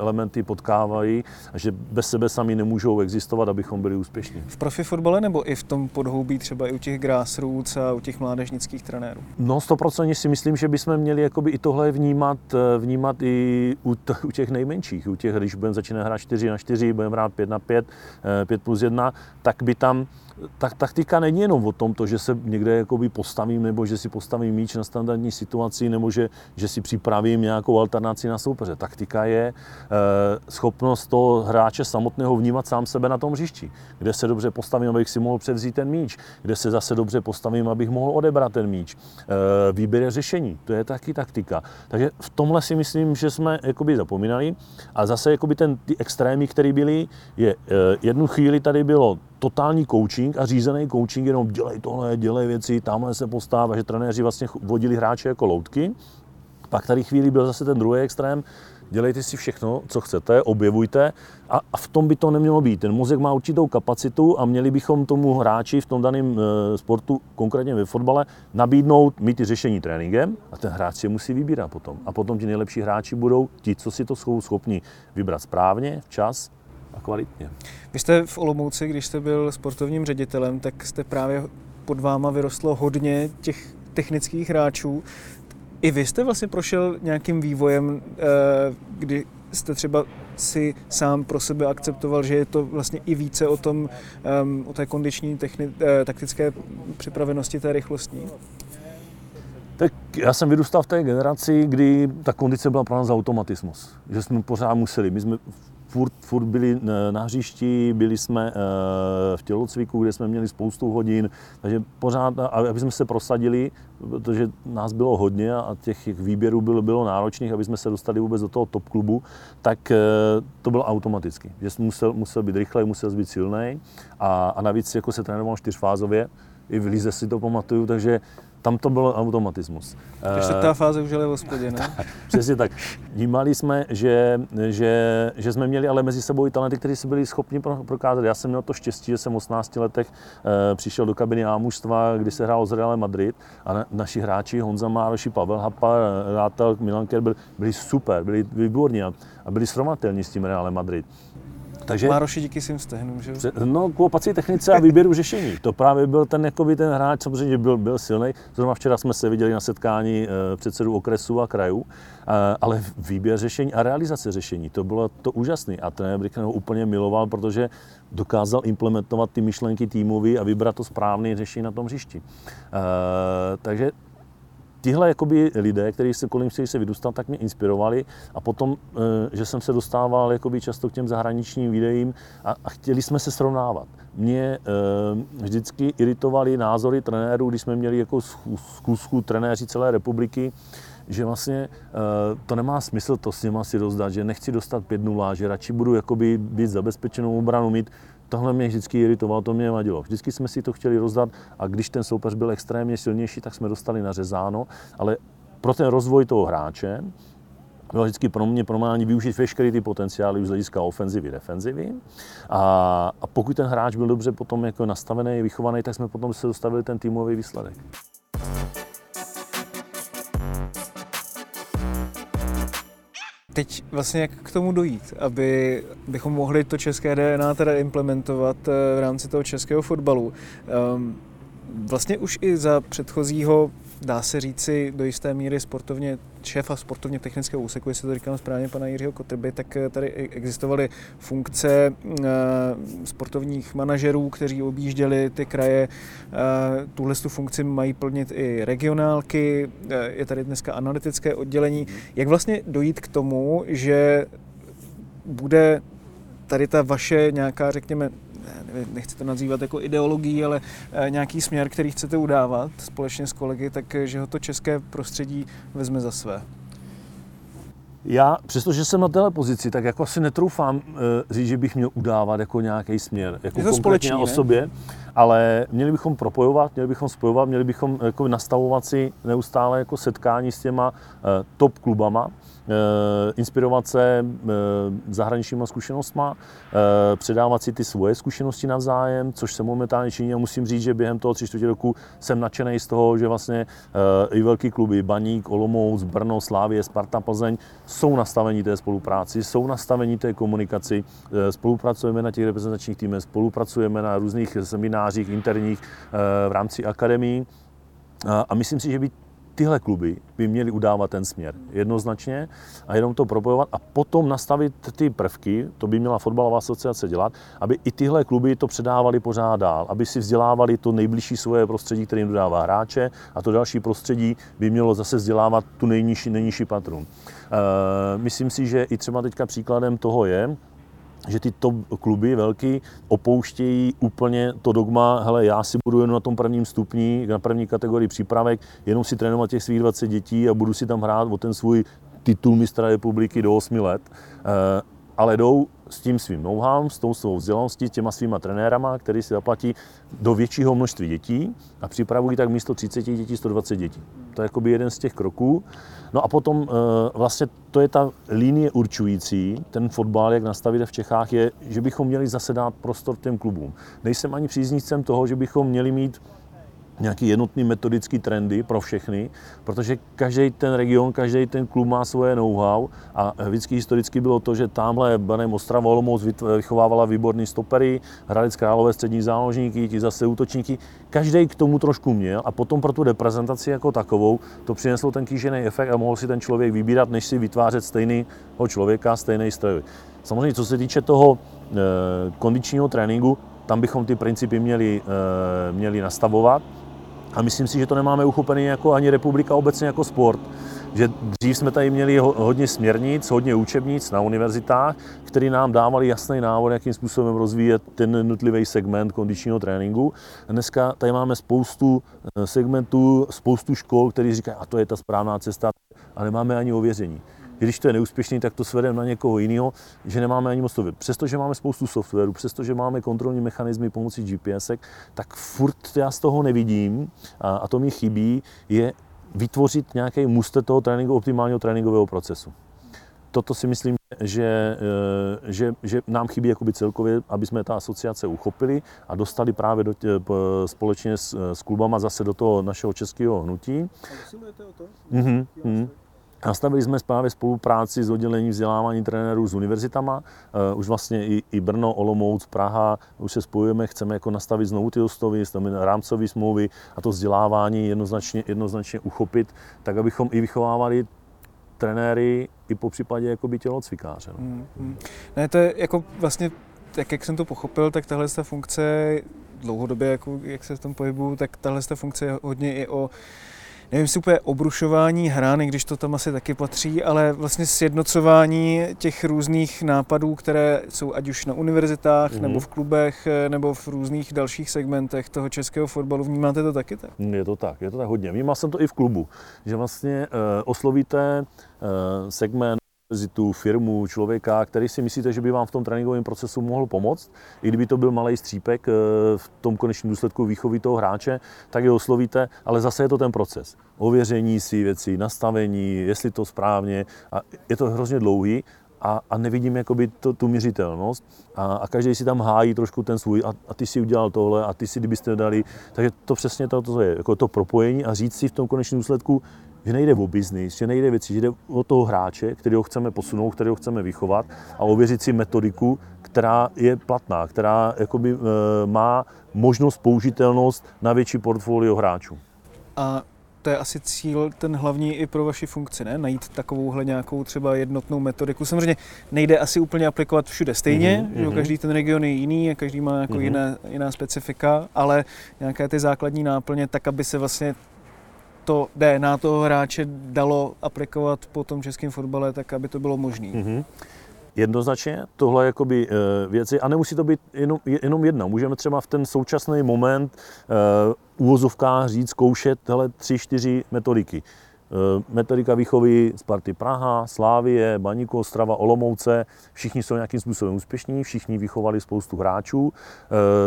elementy potkávají a že bez sebe sami nemůžou existovat, abychom byli úspěšní. V profi fotbale nebo i v tom podhoubí třeba i u těch grassroots a u těch mládežnických trenérů? No stoprocentně si myslím, že bychom měli jakoby i tohle vnímat, eh, vnímat i u, t- u těch nejmenších. U těch, když budeme začínat hrát 4 na 4, budeme hrát 5 na 5, 5 eh, plus 1, tak by tam tak taktika není jenom o tom, to, že se někde jakoby postavím, nebo že si postavím míč na standardní situaci, nebo že, že si připravím nějakou alternaci na soupeře. Taktika je e, schopnost toho hráče samotného vnímat sám sebe na tom hřišti, kde se dobře postavím, abych si mohl převzít ten míč, kde se zase dobře postavím, abych mohl odebrat ten míč. E, výběr řešení, to je taky taktika. Takže v tomhle si myslím, že jsme jakoby zapomínali. A zase jakoby ten, ty extrémy, které byly, je e, jednu chvíli tady bylo totální coaching a řízený coaching, jenom dělej tohle, dělej věci, tamhle se postává, že trenéři vlastně vodili hráče jako loutky. Pak tady chvíli byl zase ten druhý extrém, dělejte si všechno, co chcete, objevujte a, a v tom by to nemělo být. Ten mozek má určitou kapacitu a měli bychom tomu hráči v tom daném e, sportu, konkrétně ve fotbale, nabídnout mít ty řešení tréninkem a ten hráč si je musí vybírat potom. A potom ti nejlepší hráči budou ti, co si to jsou schopni vybrat správně, včas a kvalitně. Vy jste v Olomouci, když jste byl sportovním ředitelem, tak jste právě pod váma vyrostlo hodně těch technických hráčů. I vy jste vlastně prošel nějakým vývojem, eh, kdy jste třeba si sám pro sebe akceptoval, že je to vlastně i více o tom, ehm, o té kondiční techni- eh, taktické připravenosti, té rychlostní? Tak já jsem vyrůstal v té generaci, kdy ta kondice byla pro nás automatismus. Že jsme pořád museli. My jsme furt, furt byli na hřišti, byli jsme eh, v tělocviku, kde jsme měli spoustu hodin, takže pořád, aby jsme se prosadili, protože nás bylo hodně a těch výběrů bylo, bylo náročných, aby jsme se dostali vůbec do toho top klubu, tak eh, to bylo automaticky. Že jsem musel, musel být rychlej, musel být silný a, a navíc jako se trénoval čtyřfázově, i v Lize si to pamatuju, takže tam to byl automatismus. Takže ta fáze už je v hospodě, ne? Přesně tak. Vnímali jsme, že, že, že jsme měli ale mezi sebou i talenty, kteří si byli schopni prokázat. Já jsem měl to štěstí, že jsem v 18 letech e, přišel do kabiny A mužstva, kdy se hrál z Real Madrid a na, naši hráči Honza Mároši, Pavel Hapa, Rátel, Milan Kerr byli, byli super, byli výborní a, a byli srovnatelní s tím Real Madrid. Takže, Mároši díky svým stehnům, že? No, k opací technice a výběru řešení. To právě byl ten, jakoby, ten hráč, samozřejmě byl, byl silný. Zrovna včera jsme se viděli na setkání e, předsedů okresů a krajů, e, ale výběr řešení a realizace řešení, to bylo to úžasné. A trenér Bricken ho úplně miloval, protože dokázal implementovat ty myšlenky týmový a vybrat to správné řešení na tom hřišti. E, takže tihle jakoby lidé, kteří se kolem se vydůstal, tak mě inspirovali a potom, eh, že jsem se dostával jakoby často k těm zahraničním videím a, a chtěli jsme se srovnávat. Mě e, vždycky iritovali názory trenérů, když jsme měli jako zkusku trenéři celé republiky, že vlastně e, to nemá smysl to s nima si rozdat, že nechci dostat 5-0, že radši budu jakoby být zabezpečenou obranu mít, tohle mě vždycky iritovalo, to mě vadilo. Vždycky jsme si to chtěli rozdat a když ten soupeř byl extrémně silnější, tak jsme dostali nařezáno, ale pro ten rozvoj toho hráče bylo vždycky pro mě promání využít veškeré ty potenciály z hlediska ofenzivy, defenzivy. A, a pokud ten hráč byl dobře potom jako nastavený, vychovaný, tak jsme potom se dostavili ten týmový výsledek. Teď vlastně jak k tomu dojít, aby bychom mohli to české DNA teda implementovat eh, v rámci toho českého fotbalu. Um, vlastně už i za předchozího dá se říci do jisté míry sportovně šéfa sportovně technického úseku, jestli to říkám správně, pana Jiřího Kotrby, tak eh, tady existovaly funkce eh, sportovních manažerů, kteří objížděli ty kraje. Eh, tuhle tu funkci mají plnit i regionálky, je tady dneska analytické oddělení. Jak vlastně dojít k tomu, že bude tady ta vaše nějaká, řekněme, nechci to nazývat jako ideologií, ale eh, nějaký směr, který chcete udávat společně s kolegy, tak eh, že ho to české prostředí vezme za své. Já, přestože jsem na téhle pozici, tak jako asi netroufám uh, říct, že bych měl udávat jako nějaký směr, jako Je to konkrétně o sobě, ale měli bychom propojovat, měli bychom spojovat, měli bychom jako nastavovat si neustále jako setkání s těma uh, top klubama, Eh, inspirovat se eh, zahraničníma zkušenostma, eh, předávat si ty svoje zkušenosti navzájem, což se momentálně činí a musím říct, že během toho tři čtvrtě roku jsem nadšený z toho, že vlastně i velký kluby, Baník, Olomouc, Brno, Slávie, Sparta, Plzeň jsou nastavení té spolupráci, jsou nastavení té komunikaci, spolupracujeme na těch reprezentačních týmech, spolupracujeme na různých seminářích interních v rámci akademii a myslím si, že by tyhle kluby by měly udávat ten směr jednoznačně a jenom to propojovat a potom nastavit ty prvky, to by měla fotbalová asociace dělat, aby i tyhle kluby to předávali pořád dál, aby si vzdělávali to nejbližší svoje prostředí, kterým dodává hráče a to další prostředí by mělo zase vzdělávat tu nejnižší, nejnižší patron. E, myslím si, že i třeba teďka příkladem toho je, že ty top kluby velký opouštějí úplně to dogma, hele, já si budu jenom na tom prvním stupni, na první kategorii přípravek, jenom si trénovat těch svých 20 dětí a budu si tam hrát o ten svůj titul mistra republiky do 8 let. E, ale jdou s tím svým know-how, s tou svou vzdělaností, těma svýma trenérama, který si zaplatí do většího množství dětí a připravují tak místo 30 dětí 120 dětí. To je jakoby jeden z těch kroků. No a potom eh, vlastně to je ta linie určující, ten fotbal, jak nastavit v Čechách, je, že bychom měli zase dát prostor těm klubům. Nejsem ani příznivcem toho, že bychom měli mít nějaký jednotný metodický trendy pro všechny, protože každý ten region, každý ten klub má svoje know-how a vždycky historicky bylo to, že tamhle Banem Ostrava Olomouc vychovávala výborný stopery, Hradec Králové střední záložníky, ti zase útočníky. Každý k tomu trošku měl a potom pro tu reprezentaci jako takovou to přineslo ten kýžený efekt a mohl si ten člověk vybírat, než si vytvářet stejného člověka, stejný stroj. Samozřejmě, co se týče toho e, kondičního tréninku, tam bychom ty principy měli, e, měli nastavovat. A myslím si, že to nemáme uchopený jako ani republika obecně jako sport. Že dřív jsme tady měli hodně směrnic, hodně učebnic na univerzitách, které nám dávali jasný návod, jakým způsobem rozvíjet ten jednotlivý segment kondičního tréninku. Dneska tady máme spoustu eh, segmentů, spoustu škol, které říkají, a to je ta správná cesta, a nemáme ani ověření. Když to je neúspěšný, tak to svedeme na někoho jiného, že nemáme ani moc to Přestože máme spoustu softwaru, přestože máme kontrolní mechanismy pomocí GPS, tak furt já z toho nevidím a, a to mi chybí, je vytvořit nějaký muster toho tréninku, optimálního tréninkového procesu toto si myslím, že, eh, že, že nám chybí jakoby celkově, aby jsme ta asociace uchopili a dostali právě do tě, společně s, s klubama zase do toho našeho českého hnutí. A o to? Mm-hmm. Nastavili jsme právě spolupráci s oddělením vzdělávání trenérů s univerzitama. Uh, už vlastně i, i Brno, Olomouc, Praha, už se spojujeme, chceme jako nastavit znovu ty ostovy, rámcové smlouvy a to vzdělávání jednoznačně, jednoznačně uchopit, tak abychom i vychovávali trenéry i po případě jako by tělocvikáře. No. Hmm, hmm. Ne, to je jako vlastně, tak jak jsem to pochopil, tak tahle ta funkce dlouhodobě, jako, jak se v tom pohybu, tak tahle ta funkce je hodně i o nevím si úplně obrušování hrány, když to tam asi taky patří, ale vlastně sjednocování těch různých nápadů, které jsou ať už na univerzitách, mm-hmm. nebo v klubech, nebo v různých dalších segmentech toho českého fotbalu. Vnímáte to taky tak? Je to tak, je to tak hodně. Vnímal jsem to i v klubu, že vlastně uh, oslovíte uh, segment univerzitu, firmu, člověka, který si myslíte, že by vám v tom tréninkovém procesu mohl pomoct, i kdyby to byl malý střípek eh, v tom konečném důsledku výchovy toho hráče, tak je oslovíte, ale zase je to ten proces. Ověření si věcí, nastavení, jestli to správně. A je to hrozně dlouhý a, a nevidím jakoby to, tu měřitelnost a, a každý si tam hájí trošku ten svůj a, a ty si udělal tohle a ty si kdybyste dali, takže to přesně to, to je, jako to propojení a říct si v tom konečném důsledku, že nejde o biznis, že nejde věci, že jde o toho hráče, kterého chceme posunout, kterého chceme vychovat a ověřit si metodiku, která je platná, která jakoby, e, má možnost použitelnost na větší portfolio hráčů. A to je asi cíl ten hlavní i pro vaši funkci, ne? Najít takovouhle nějakou třeba jednotnou metodiku. Samozřejmě nejde asi úplně aplikovat všude stejně, mm-hmm. že mhm. každý ten region je jiný a každý má jako mm-hmm. jiné, jiná specifika, ale nějaké ty základní náplně, tak aby se vlastně to DNA toho hráče dalo aplikovat po tom českém fotbale, tak aby to bylo možné. Mm-hmm. Jednoznačně tohle jakoby e, věci, a nemusí to být jenom, jenom jedna. Můžeme třeba v ten současný moment uh, uvozovkách říct, zkoušet tyhle tři, čtyři metodiky. Uh, metodika výchovy Sparty Praha, Slávie, Baníku, Ostrava, Olomouce, všichni jsou nějakým způsobem úspěšní, všichni vychovali spoustu hráčů.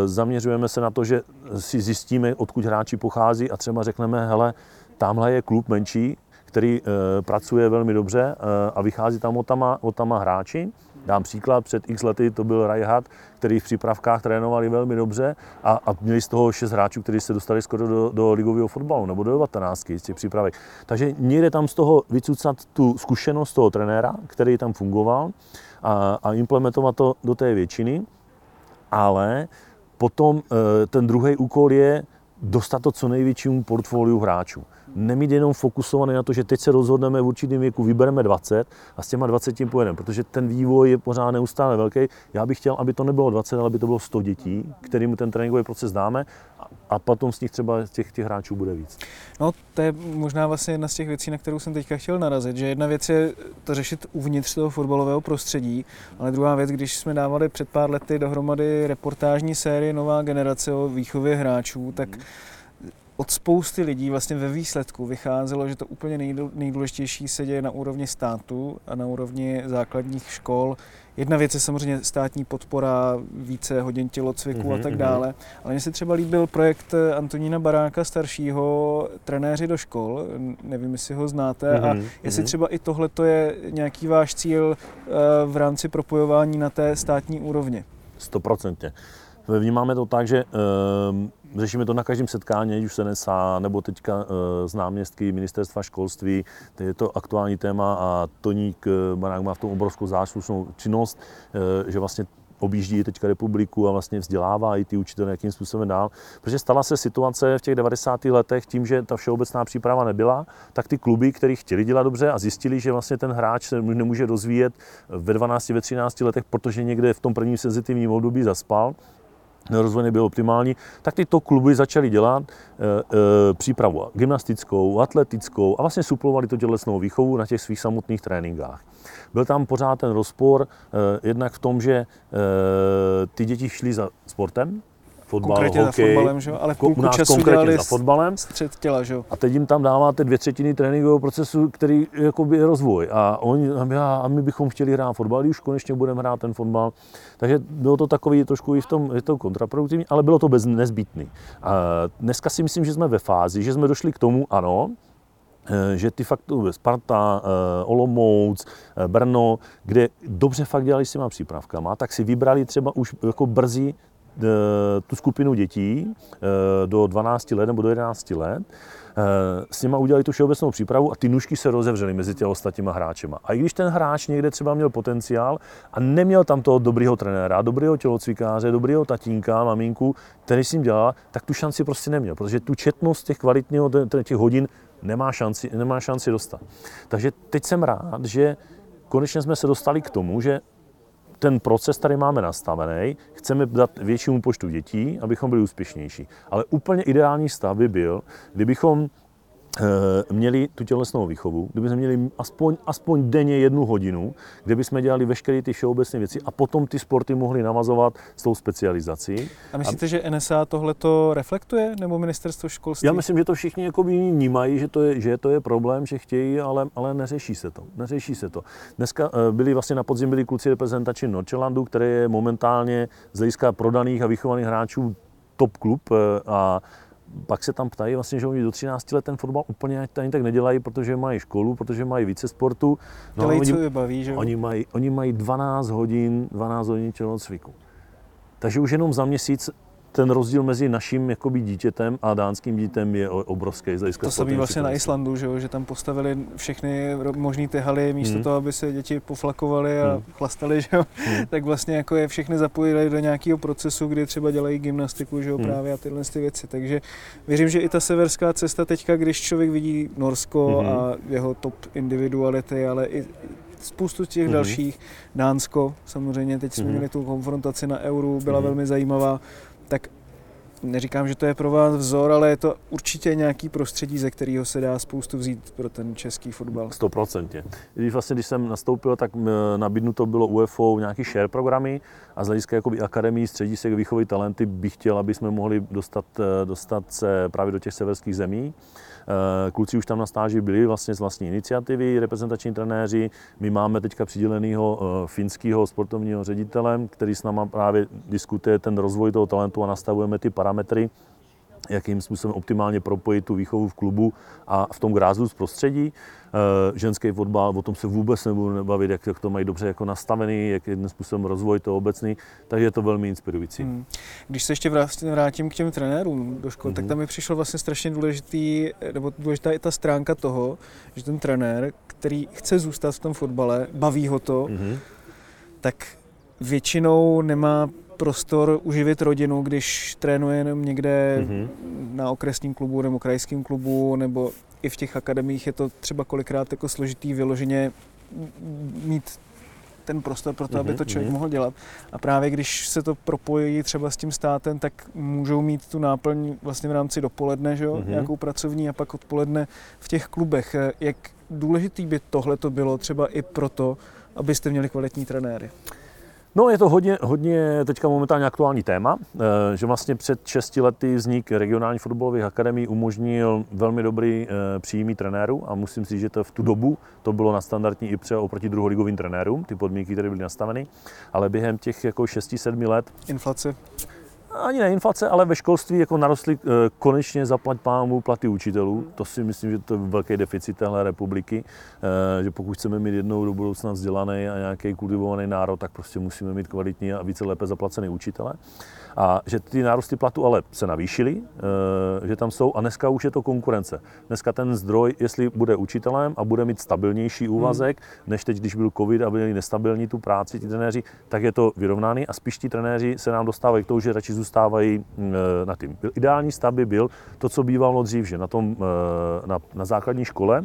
Zaměřujeme se na to, že si zjistíme, odkud hráči pochází a třeba řekneme, hele, Tamhle je klub menší, který e, pracuje velmi dobře e, a vychází tam otama, otama hráči. Dám příklad, před x lety to byl Rajhat, který v přípravkách trénovali velmi dobře a, a měli z toho šest hráčů, kteří se dostali skoro do, do ligového fotbalu nebo do 19 z těch přípravek. Takže někde tam z toho vycucat tu zkušenost toho trenéra, který tam fungoval a, a implementovat to do té většiny, ale potom e, ten druhý úkol je dostat to co největšímu portfoliu hráčů nemít jenom fokusovaný na to, že teď se rozhodneme v určitém věku, vybereme 20 a s těma 20 tím pojedeme, protože ten vývoj je pořád neustále velký. Já bych chtěl, aby to nebylo 20, ale aby to bylo 100 dětí, kterým ten tréninkový proces dáme a potom z nich třeba těch, těch hráčů bude víc. No, to je možná vlastně jedna z těch věcí, na kterou jsem teďka chtěl narazit, že jedna věc je to řešit uvnitř toho fotbalového prostředí, ale druhá věc, když jsme dávali před pár lety dohromady reportážní série Nová generace o výchově hráčů, tak hmm od spousty lidí vlastně ve výsledku vycházelo, že to úplně nejdůležitější se děje na úrovni státu a na úrovni základních škol. Jedna věc je samozřejmě státní podpora, více hodin tělocviku mm-hmm, a mhm, tak mhm. dále, ale mně se třeba líbil projekt Antonína Baráka staršího, trenéři do škol, nevím, jestli ho znáte, mm-hmm, a mhm, jestli mm-hmm. třeba i tohle je nějaký váš cíl eh, v rámci propojování na té státní úrovni. Stoprocentně. Vnímáme to tak, že uh, řešíme to na každém setkání, ať už se nesá, nebo teďka uh, z náměstky ministerstva školství, to je to aktuální téma a Toník Barák má v tom obrovskou záslušnou činnost, uh, že vlastně objíždí teďka republiku a vlastně vzdělává i ty učitele jakým způsobem dál. Protože stala se situace v těch 90. letech tím, že ta všeobecná příprava nebyla, tak ty kluby, které chtěli dělat dobře a zjistili, že vlastně ten hráč se nemůže rozvíjet ve 12, ve 13 letech, protože někde v tom prvním senzitivním období zaspal, rozvoj nebyl optimální, tak tyto kluby začaly dělat e, e, přípravu gymnastickou, atletickou a vlastně suplovali to tělesnou výchovu na těch svých samotných tréninkách. Byl tam pořád ten rozpor, e, jednak v tom, že e, ty děti šly za sportem, fotbal, Konkrétně hokej. za fotbalem, že? ale v Ko- u půlku nás času konkrétně za fotbalem. střed těla, že? A teď jim tam dáváte dvě třetiny tréninkového procesu, který jakoby je rozvoj. A, oni, a, my, a my bychom chtěli hrát fotbal, když už konečně budeme hrát ten fotbal. Takže bylo to takový trošku i v tom, je to kontraproduktivní, ale bylo to bez nezbytný. A dneska si myslím, že jsme ve fázi, že jsme došli k tomu, ano, eh, že ty fakt Sparta, eh, Olomouc, eh, Brno, kde dobře fakt dělali s těma přípravkama, tak si vybrali třeba už jako brzy eh, tu skupinu dětí eh, do 12 let nebo do 11 let, eh, s nima udělali tu všeobecnou přípravu a ty nůžky se rozevřely mezi těmi ostatníma hráčema. A i když ten hráč někde třeba měl potenciál a neměl tam toho dobrého trenéra, dobrého tělocvikáře, dobrého tatínka, maminku, který s ním dělal, tak tu šanci prostě neměl, protože tu četnost těch kvalitního těch hodin nemá šanci, nemá šanci dostat. Takže teď jsem rád, že konečně jsme se dostali k tomu, že ten proces tady máme nastavený, chceme dát většímu počtu dětí, abychom byli úspěšnější. Ale úplně ideální stav by byl, kdybychom měli tu tělesnou výchovu, kdybychom měli aspoň, aspoň denně jednu hodinu, kde bychom dělali veškeré ty všeobecné věci a potom ty sporty mohli navazovat s tou specializací. A myslíte, že NSA tohle to reflektuje, nebo ministerstvo školství? Já myslím, že to všichni jako vnímají, že to je, že to je problém, že chtějí, ale, ale neřeší se to. Neřeší se to. Dneska eh, byli vlastně na podzim byli kluci reprezentační Norčelandu, který je momentálně z hlediska prodaných a vychovaných hráčů top klub eh, a pak se tam ptají vlastně, že oni do 13 let ten fotbal úplně ani tak nedělají, protože mají školu, protože mají více sportu. No, Dělají, oni, co je baví, že? Oni mají, oni mají 12 hodin, 12 hodin tělocviku. Takže už jenom za měsíc ten rozdíl mezi naším jakoby, dítětem a dánským dítětem je obrovský. Z to samé vlastně na Islandu, že, jo? že tam postavili všechny možné ty haly, místo hmm. toho, aby se děti poflakovaly a hmm. chlastali, že jo? Hmm. tak vlastně jako je všechny zapojili do nějakého procesu, kdy třeba dělají gymnastiku, že jo, hmm. právě a tyhle ty věci. Takže věřím, že i ta severská cesta teďka, když člověk vidí Norsko hmm. a jeho top individuality, ale i spoustu těch mm-hmm. dalších. Dánsko, samozřejmě, teď jsme mm-hmm. měli tu konfrontaci na euru, byla mm-hmm. velmi zajímavá tak neříkám, že to je pro vás vzor, ale je to určitě nějaký prostředí, ze kterého se dá spoustu vzít pro ten český fotbal. 100%. Když, vlastně, když jsem nastoupil, tak nabídnuto bylo UFO nějaký share programy a z hlediska jakoby akademii, středisek výchovy talenty bych chtěl, aby jsme mohli dostat, eh, dostat se právě do těch severských zemí. Eh, kluci už tam na stáži byli vlastně z vlastní iniciativy, reprezentační trenéři. My máme teďka přiděleného eh, finského sportovního ředitele, který s náma právě diskutuje ten rozvoj toho talentu a nastavujeme ty parametry jakým způsobem optimálně propojit tu výchovu v klubu a v tom grassroots prostředí. E, ženský fotbal, o tom se vůbec nebudu bavit, jak, jak to mají dobře jako nastavený, jak je způsobem rozvoj to obecný, takže je to velmi inspirující. Hmm. Když se ještě vrátím k těm trenérům do školy, hmm. tak tam mi přišlo vlastně strašně důležitý, nebo důležitá je ta stránka toho, že ten trenér, který chce zůstat v tom fotbale, baví ho to, hmm. tak většinou nemá prostor uživit rodinu, když trénuje jenom někde mm-hmm. na okresním klubu nebo krajském klubu, nebo i v těch akademiích je to třeba kolikrát jako složitý vyloženě mít ten prostor pro to, mm-hmm. aby to člověk mm-hmm. mohl dělat. A právě když se to propojí třeba s tím státem, tak můžou mít tu náplň vlastně v rámci dopoledne, že jo, mm-hmm. nějakou pracovní a pak odpoledne v těch klubech. Jak důležitý by tohle to bylo třeba i proto, abyste měli kvalitní trenéry? No, je to hodně, hodně teďka momentálně aktuální téma, eh, že vlastně před 6 lety vznik regionální fotbalových akademí umožnil velmi dobrý eh, příjmy trenérů a musím si, že to v tu dobu to bylo na standardní i třeba oproti druholigovým trenérům, ty podmínky, které byly nastaveny, ale během těch jako 6-7 let... Inflace? Ani ne inflace, ale ve školství jako narostly eh, konečně zaplať pámu platy učitelů. To si myslím, že to je velký deficit téhle republiky, eh, že pokud chceme mít jednou do budoucna vzdělaný a nějaký kultivovaný národ, tak prostě musíme mít kvalitní a více lépe zaplacený učitele. A že ty nárůsty platu ale se navýšily, eh, že tam jsou a dneska už je to konkurence. Dneska ten zdroj, jestli bude učitelem a bude mít stabilnější úvazek, hmm. než teď, když byl covid a byli nestabilní tu práci ti trenéři, tak je to vyrovnaný a spíš ti trenéři se nám dostávají k tomu, že radši zůstávají mm, eh, na tím. Ideální stav by byl to, co bývalo dřív, že na, tom, eh, na, na základní škole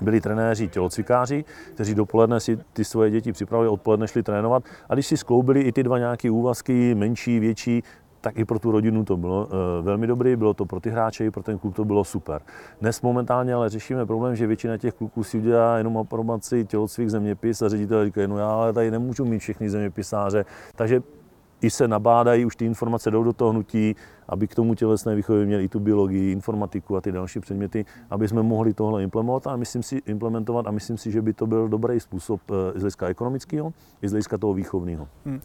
byli trenéři tělocvikáři, kteří dopoledne si ty svoje děti připravili, odpoledne šli trénovat a když si skloubili i ty dva nějaké úvazky, menší, větší, tak i pro tu rodinu to bylo uh, velmi dobrý, bylo to pro ty hráče, i pro ten klub to bylo super. Dnes momentálně ale řešíme problém, že většina těch kluků si udělá jenom aprobaci tělocvik zeměpis a ředitel říká, no já ale tady nemůžu mít všechny zeměpisáře, takže i se nabádají, už ty informace jdou do toho hnutí, aby k tomu tělesné výchově měli i tu biologii, informatiku a ty další předměty, aby jsme mohli tohle implementovat a myslím si, implementovat a myslím si, že by to byl dobrý způsob z hlediska ekonomického i z hlediska toho výchovného. Hmm.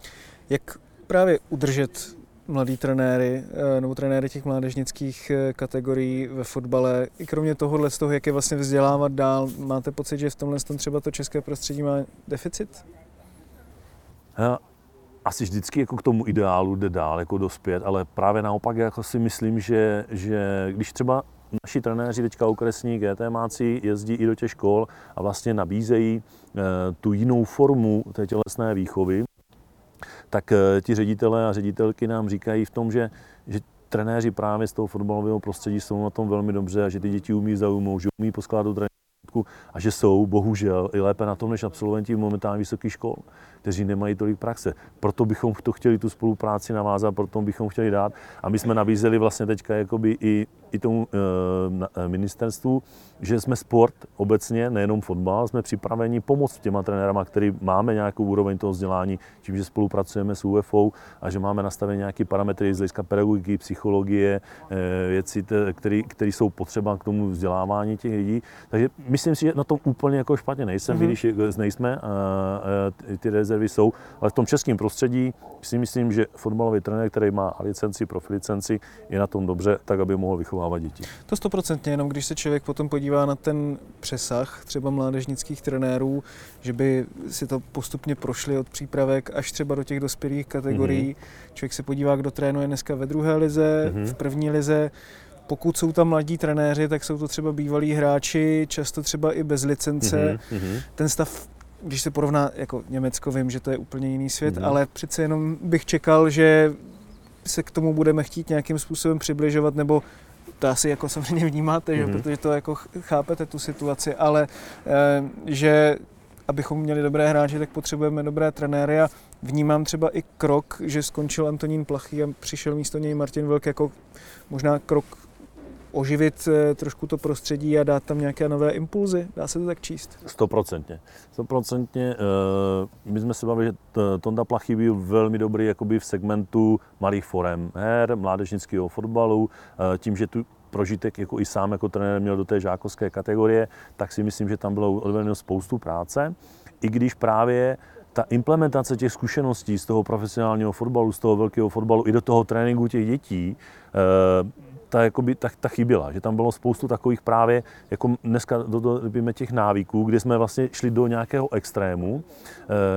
Jak právě udržet mladý trenéry eh, nebo trenéry těch mládežnických eh, kategorií ve fotbale. I kromě tohohle z toho, jak je vlastně vzdělávat dál, máte pocit, že v tomhle tom třeba to české prostředí má deficit? Asi vždycky jako k tomu ideálu jde dál, jako dospět, ale právě naopak jako si myslím, že, že když třeba naši trenéři teďka okresní GTMáci jezdí i do těch škol a vlastně nabízejí e, tu jinou formu té tělesné výchovy, tak eh, ti ředitelé a ředitelky nám říkají v tom, že, že trenéři právě z toho fotbalového prostředí jsou na tom velmi dobře a že ty děti umí zaujmout, že umí poskládat a že jsou bohužel i lépe na tom než absolventi momentálně vysokých škol, kteří nemají tolik praxe. Proto bychom to chtěli tu spolupráci navázat, proto bychom chtěli dát a my jsme nabízeli vlastně teďka jakoby i i tomu e, ministerstvu, že jsme sport obecně, nejenom fotbal, jsme připraveni pomoct těma trenérama, který máme nějakou úroveň toho vzdělání, tím, že spolupracujeme s UFO a že máme nastavené nějaké parametry z hlediska pedagogiky, psychologie, e, věci, které jsou potřeba k tomu vzdělávání těch lidí. Takže myslím si, že na tom úplně jako špatně nejsem, mm-hmm. když nejsme, a, a, ty rezervy jsou, ale v tom českém prostředí si myslím, že fotbalový trenér, který má licenci, profilicenci, je na tom dobře, tak aby mohl vychovávat děti. To stoprocentně, jenom když se člověk potom podívá na ten přesah třeba mládežnických trenérů, že by si to postupně prošli od přípravek až třeba do těch dospělých kategorií. Mm-hmm. Člověk se podívá, kdo trénuje dneska ve druhé lize, mm-hmm. v první lize, pokud jsou tam mladí trenéři, tak jsou to třeba bývalí hráči, často třeba i bez licence. Mm-hmm. Ten stav, když se porovná jako Německo, vím, že to je úplně jiný svět, mm-hmm. ale přece jenom bych čekal, že se k tomu budeme chtít nějakým způsobem přibližovat, nebo to asi jako samozřejmě vnímáte, mm-hmm. že, protože to jako chápete tu situaci, ale e, že abychom měli dobré hráče, tak potřebujeme dobré trenéry a vnímám třeba i krok, že skončil Antonín Plachý a přišel místo něj Martin Velk jako možná krok oživit eh, trošku to prostředí a dát tam nějaké nové impulzy? Dá se to tak číst? Stoprocentně. Stoprocentně. Eh, my jsme se bavili, že Tonda Plachy byl velmi dobrý jakoby v segmentu malých forem her, mládežnického fotbalu, eh, tím, že tu prožitek jako i sám jako trenér měl do té žákovské kategorie, tak si myslím, že tam bylo odvedeno spoustu práce. I když právě ta implementace těch zkušeností z toho profesionálního fotbalu, z toho velkého fotbalu i do toho tréninku těch dětí, ta, jakoby, ta, ta chyběla, že tam bylo spoustu takových právě, jako dneska do, do, do těch návyků, kde jsme vlastně šli do nějakého extrému,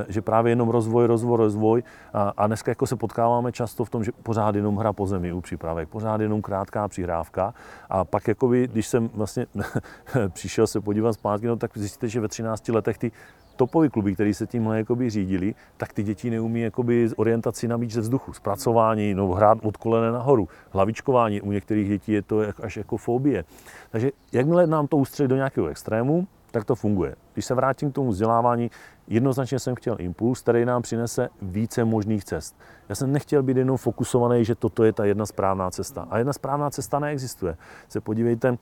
e, že právě jenom rozvoj, rozvoj, rozvoj a, a dneska jako se potkáváme často v tom, že pořád jenom hra po zemi u přípravek, pořád jenom krátká přihrávka a pak jakoby, když jsem vlastně přišel se podívat zpátky, no, tak zjistíte, že ve 13 letech ty topový kluby, který se tímhle jakoby řídili, tak ty děti neumí jakoby orientaci na míč ze vzduchu, zpracování, no, hrát od kolene nahoru, hlavičkování, u některých dětí je to až jako fobie. Takže jakmile nám to ustřelí do nějakého extrému, tak to funguje. Když se vrátím k tomu vzdělávání, jednoznačně jsem chtěl impuls, který nám přinese více možných cest. Já jsem nechtěl být jenom fokusovaný, že toto je ta jedna správná cesta. A jedna správná cesta neexistuje. Se podívejte,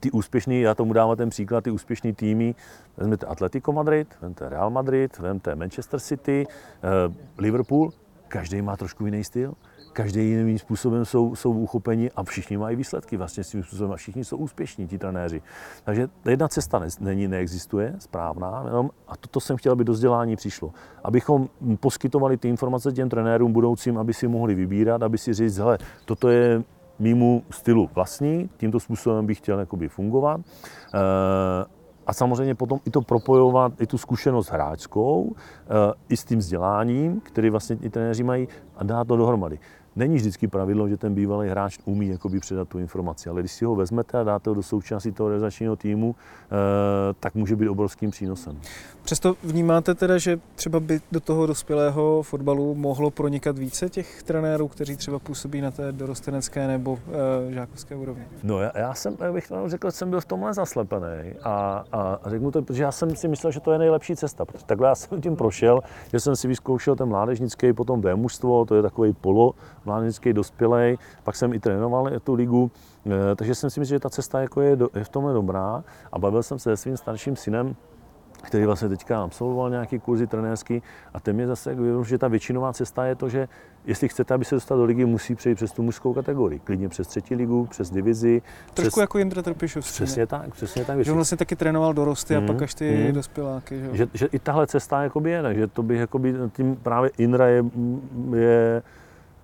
ty úspěšný, já tomu dávám ten příklad, ty úspěšný týmy, vezmete Atletico Madrid, vezmete Real Madrid, vezmete Manchester City, eh, Liverpool, každý má trošku jiný styl, každý jiným způsobem jsou, jsou uchopeni a všichni mají výsledky vlastně s tím způsobem a všichni jsou úspěšní, ti trenéři. Takže jedna cesta ne, není, neexistuje, správná, jenom, a toto jsem chtěl, aby do vzdělání přišlo. Abychom poskytovali ty informace těm trenérům budoucím, aby si mohli vybírat, aby si říct, hele, toto je mýmu stylu vlastní, tímto způsobem bych chtěl jakoby fungovat. Eh, a samozřejmě potom i to propojovat, i tu zkušenost hráčskou, eh, i s tím vzděláním, který vlastně i trenéři mají, a dát to dohromady. Není vždycky pravidlo, že ten bývalý hráč umí jakoby předat tu informaci, ale když si ho vezmete a dáte ho do součástí toho realizačního týmu, eh, tak může být obrovským přínosem. Přesto vnímáte teda, že třeba by do toho dospělého fotbalu mohlo pronikat více těch trenérů, kteří třeba působí na té dorostenecké nebo e, žákovské úrovni? No já, já jsem, já bych řekl, že jsem byl v tomhle zaslepený a, a řeknu to, protože já jsem si myslel, že to je nejlepší cesta, protože takhle já jsem tím prošel, že jsem si vyzkoušel ten mládežnický, potom B mužstvo, to je takový polo mládežnický dospělej, pak jsem i trénoval tu ligu, e, takže jsem si myslel, že ta cesta jako je, je v tomhle dobrá a bavil jsem se se svým starším synem, který vlastně teďka absolvoval nějaký kurzy trenérský a ten mě zase jako, že ta většinová cesta je to, že jestli chcete, aby se dostal do ligy, musí přejít přes tu mužskou kategorii. Klidně přes třetí ligu, přes divizi. Trošku přes... jako Jindra Trpišovský. Přesně tak, přesně tak. Že on vlastně taky trénoval dorosty mm, a pak až ty mm. dospěláky. Že? Že, že, i tahle cesta jakoby je, takže to bych jakoby, tím právě Indra je, je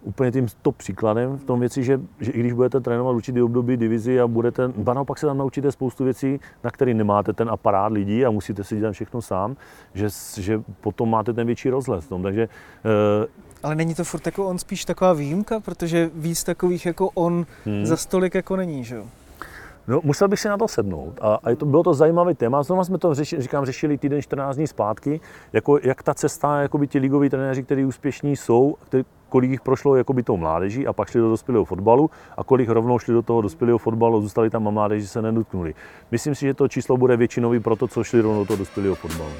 úplně tím top příkladem v tom věci, že, že i když budete trénovat určitý období divizi a budete, ba naopak se tam naučíte spoustu věcí, na které nemáte ten aparát lidí a musíte si dělat všechno sám, že, že potom máte ten větší rozhled v tom. Takže e, ale není to furt jako on spíš taková výjimka, protože víc takových jako on hmm. za stolik jako není, že jo? No, musel bych si na to sednout. A, a to, bylo to zajímavý téma. Znovu jsme to řeši, říkám, řešili týden 14 dní zpátky, jako, jak ta cesta, jakoby ti ligoví trenéři, kteří úspěšní jsou, který, kolik jich prošlo jakoby tou mládeží a pak šli do dospělého fotbalu a kolik rovnou šli do toho dospělého fotbalu, zůstali tam a mládeži se nedotknuli. Myslím si, že to číslo bude většinový pro to, co šli rovnou do toho dospělého fotbalu.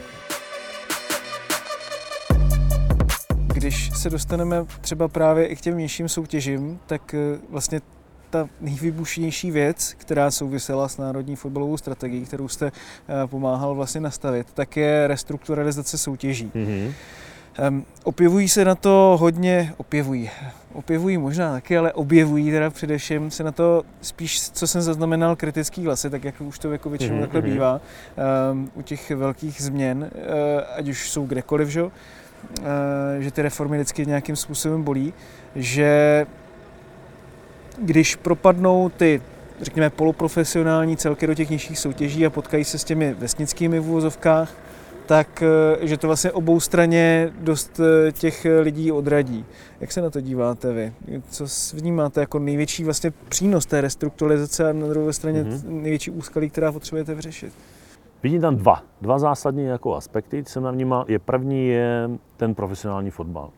Když se dostaneme třeba právě i k těm nižším soutěžím, tak eh, vlastně ta nejvybušnější věc, která souvisela s národní fotbalovou strategií, kterou jste eh, pomáhal vlastně nastavit, tak je restrukturalizace soutěží. Mm-hmm. Um, objevují se na to hodně, objevují, objevují možná taky, ale objevují teda především se na to spíš, co jsem zaznamenal, kritický hlasy, tak jako už to jako většinou mm-hmm. takhle mhm. bývá um, u těch velkých změn, uh, ať už jsou kdekoliv, že? Uh, že ty reformy vždycky nějakým způsobem bolí, že když propadnou ty řekněme poloprofesionální celky do těch nižších soutěží a potkají se s těmi vesnickými v úvozovkách, tak eh, že to vlastně obou straně dost eh, těch lidí odradí. Jak se na to díváte vy? Co vnímáte jako největší vlastně přínos té restrukturalizace a na druhé straně mm-hmm. největší úskalí, která potřebujete vyřešit? Vidím tam dva, dva zásadní jako aspekty, co jsem navnímal. Je první je ten profesionální fotbal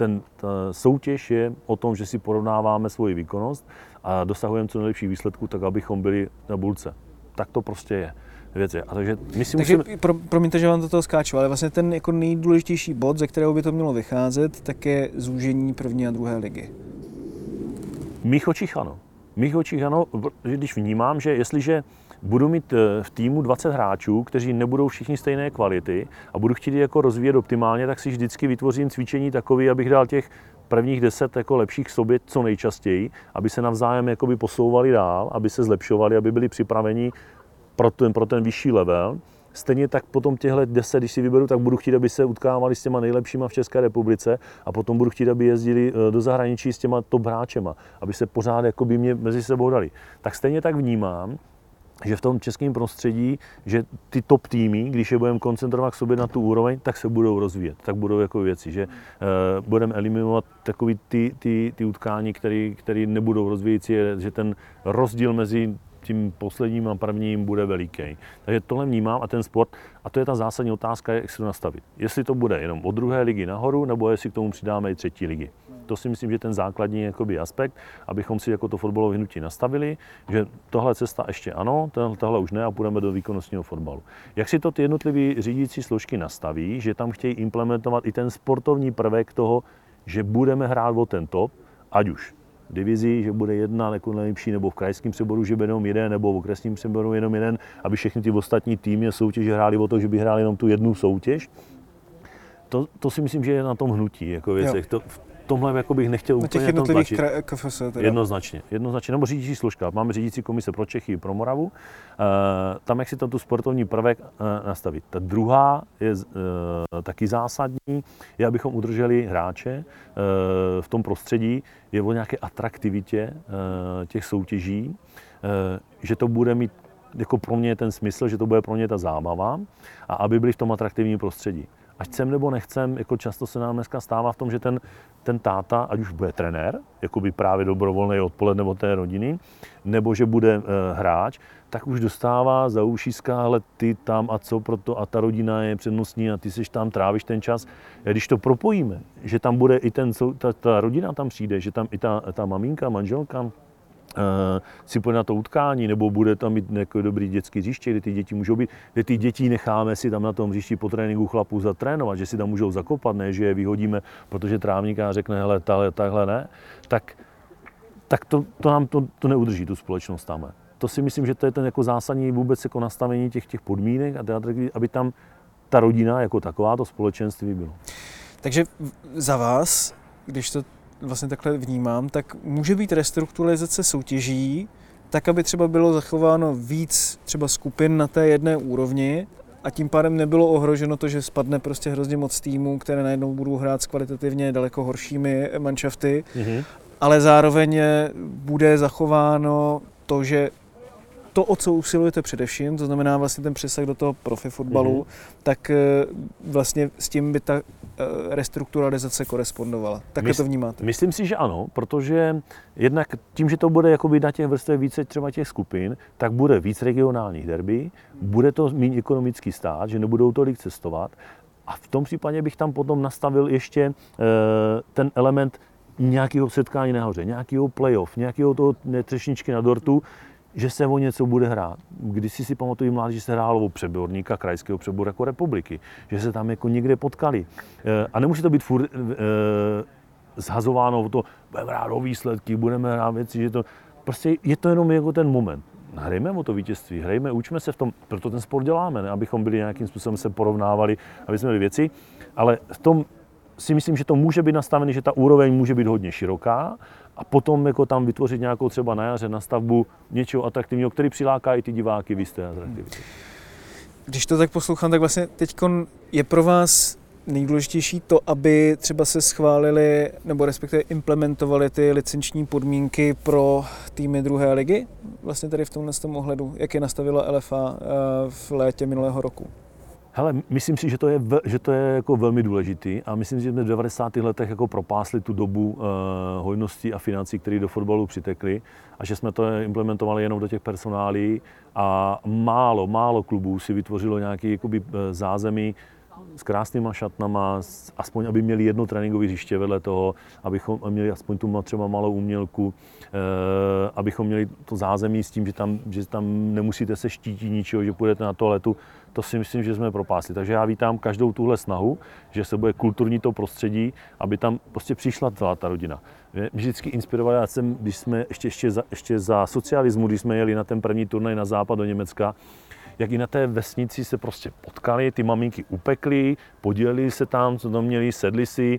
ten ta soutěž je o tom, že si porovnáváme svoji výkonnost a dosahujeme co nejlepší výsledků, tak abychom byli na bulce. Tak to prostě je věc je. A takže my si takže musíme... pro, promiňte, že vám do toho skáču, ale vlastně ten jako nejdůležitější bod, ze kterého by to mělo vycházet, tak je zúžení první a druhé ligy. V mých očích ano. V mých očích ano, když vnímám, že jestliže budu mít eh, v týmu 20 hráčů, kteří nebudou všichni stejné kvality a budu chtít jako rozvíjet optimálně, tak si vždycky vytvořím cvičení takový, abych dal těch prvních deset jako lepších sobě co nejčastěji, aby se navzájem jakoby posouvali dál, aby se zlepšovali, aby byli připraveni pro ten, pro ten vyšší level. Stejně tak potom těchto deset, když si vyberu, tak budu chtít, aby se utkávali s těma nejlepšíma v České republice a potom budu chtít, aby jezdili eh, do zahraničí s těma top hráčema, aby se pořád jakoby mě mezi sebou dali. Tak stejně tak vnímám, že v tom českém prostředí, že ty top týmy, když je budeme koncentrovat k sobě na tu úroveň, tak se budou rozvíjet, tak budou jako věci, že uh, budeme eliminovat takový ty, ty, ty utkání, které nebudou rozvíjející, že ten rozdíl mezi tím posledním a prvním bude veliký. Takže tohle vnímám a ten sport, a to je ta zásadní otázka, jak se to nastavit. Jestli to bude jenom od druhé ligy nahoru, nebo jestli k tomu přidáme i třetí ligy. To si myslím, že ten základní jakoby, aspekt, abychom si jako to fotbalové hnutí nastavili, že tohle cesta ještě ano, tohle už ne a půjdeme do výkonnostního fotbalu. Jak si to ty jednotlivé řídící složky nastaví, že tam chtějí implementovat i ten sportovní prvek toho, že budeme hrát o ten top, ať už divizi, že bude jedna jako nejlepší, nebo v krajském přeboru, že bude jenom jeden, nebo v okresním přeboru jenom jeden, aby všechny ty ostatní týmy soutěže hráli o to, že by hráli jenom tu jednu soutěž. To, to si myslím, že je na tom hnutí jako věcech. To, tomhle jako bych nechtěl úplně těch jednotlivých KFS teda. Jednoznačně, jednoznačně, nebo řídící složka. Máme řídící komise pro Čechy, pro Moravu. E, tam, jak si tam tu sportovní prvek e, nastavit. Ta druhá je e, taky zásadní, je, abychom udrželi hráče e, v tom prostředí, je o nějaké atraktivitě e, těch soutěží, e, že to bude mít jako pro mě ten smysl, že to bude pro ně ta zábava a aby byli v tom atraktivním prostředí ať chcem nebo nechcem, jako často se nám dneska stává v tom, že ten, ten táta, ať už bude trenér, jako by právě dobrovolný odpoledne od té rodiny, nebo že bude e, hráč, tak už dostává za ušíska, ale ty tam a co proto a ta rodina je přednostní a ty seš tam, trávíš ten čas. A když to propojíme, že tam bude i ten, ta, ta rodina tam přijde, že tam i ta, ta maminka, manželka, Eh, si půjde na to utkání, nebo bude tam mít nějaký dobrý dětský hřiště, kde ty děti můžou být, kde ty děti necháme si tam na tom hřišti po tréninku chlapů zatrénovat, že si tam můžou zakopat, ne, že je vyhodíme, protože trávníká řekne, hele, tahle, takhle ne, tak, tak to, to nám to, to neudrží tu společnost tam. to si myslím, že to je ten jako zásadní vůbec jako nastavení těch, těch podmínek a teatry, aby tam ta rodina jako taková, to společenství bylo. Takže za vás, když to vlastně takhle vnímám, tak může být restrukturalizace soutěží, tak, aby třeba bylo zachováno víc třeba skupin na té jedné úrovni a tím pádem nebylo ohroženo to, že spadne prostě hrozně moc týmů, které najednou budou hrát s kvalitativně daleko horšími manšafty, mm-hmm. ale zároveň bude zachováno to, že to, o co usilujete především, to znamená vlastně ten přesah do toho profi fotbalu, mm-hmm. tak eh, vlastně s tím by ta eh, restrukturalizace korespondovala. Tak Mys- to vnímáte? Myslím si, že ano, protože jednak tím, že to bude jakoby na těch vrstvech více třeba těch skupin, tak bude víc regionálních derby, bude to méně ekonomický stát, že nebudou tolik cestovat a v tom případě bych tam potom nastavil ještě e, ten element nějakého setkání nahoře, nějakého playoff, nějakého toho třešničky na dortu, že se o něco bude hrát. Když si si pamatuju mládež, že se hrálo o přeborníka krajského přeboru jako republiky, že se tam jako někde potkali. Eh, a nemusí to být furt e, zhazováno o to, budeme hrát o výsledky, budeme hrát věci, že to, prostě je to jenom jako ten moment. Hrajme o to vítězství, hrajme, učme se v tom, proto ten sport děláme, ne? abychom byli nějakým způsobem se porovnávali, aby jsme měli věci, ale v tom si myslím, že to může být nastavené, že ta úroveň může být hodně široká a potom jako tam vytvořit nějakou třeba na jaře na stavbu něčeho atraktivního, který přiláká i ty diváky v jisté atraktivitě. Když to tak poslouchám, tak vlastně teď je pro vás nejdůležitější to, aby třeba se schválili nebo respektive implementovali ty licenční podmínky pro týmy druhé ligy? Vlastně tady v tomhle tom ohledu, jak je nastavila LFA eh, v létě minulého roku? Hele, myslím si, že to je, že to je jako velmi důležitý a myslím si, že jsme v 90. letech jako propásli tu dobu uh, hojnosti a financí, které do fotbalu přitekly a že jsme to implementovali jenom do těch personálí a málo, málo klubů si vytvořilo nějaký jakoby, eh, zázemí s krásnýma šatnama, aspoň aby měli jedno tréninkové hřiště vedle toho, abychom měli aspoň tu třeba malou umělku, eh, abychom měli to zázemí s tím, že tam, že tam nemusíte se štítit ničeho, že půjdete na toaletu, to si myslím, že jsme propásli. Takže já vítám každou tuhle snahu, že se bude kulturní to prostředí, aby tam prostě přišla celá ta rodina. Mě vždycky inspiroval, já jsem, když jsme ještě, ještě, za, ještě za socialismu, když jsme jeli na ten první turnaj na západ do Německa, jak i na té vesnici se prostě potkali, ty maminky upekly, podělili se tam, co tam měli, sedli si,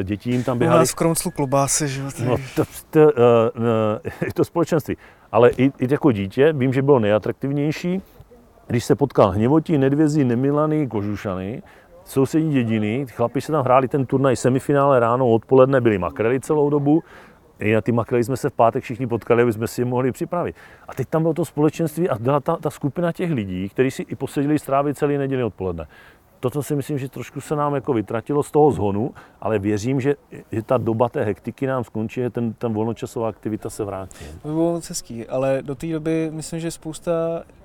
eh, děti jim tam běhali. U nás v Kromslu klobásy, že jo? No, to, to, uh, uh, to společenství. Ale i, i jako dítě, vím, že bylo nejatraktivnější, když se potkal Hněvotí, Nedvězí, Nemilaný, Kožušany, sousední dědiny, chlapi se tam hráli ten turnaj semifinále ráno, odpoledne byli makrely celou dobu, na ty makrely jsme se v pátek všichni potkali, aby jsme si je mohli připravit. A teď tam bylo to společenství a byla ta, ta skupina těch lidí, kteří si i posedili strávit celý neděli odpoledne toto si myslím, že trošku se nám jako vytratilo z toho zhonu, ale věřím, že, že ta doba té hektiky nám skončí, že ten, ten volnočasová aktivita se vrátí. To by bylo moc hezký, ale do té doby myslím, že spousta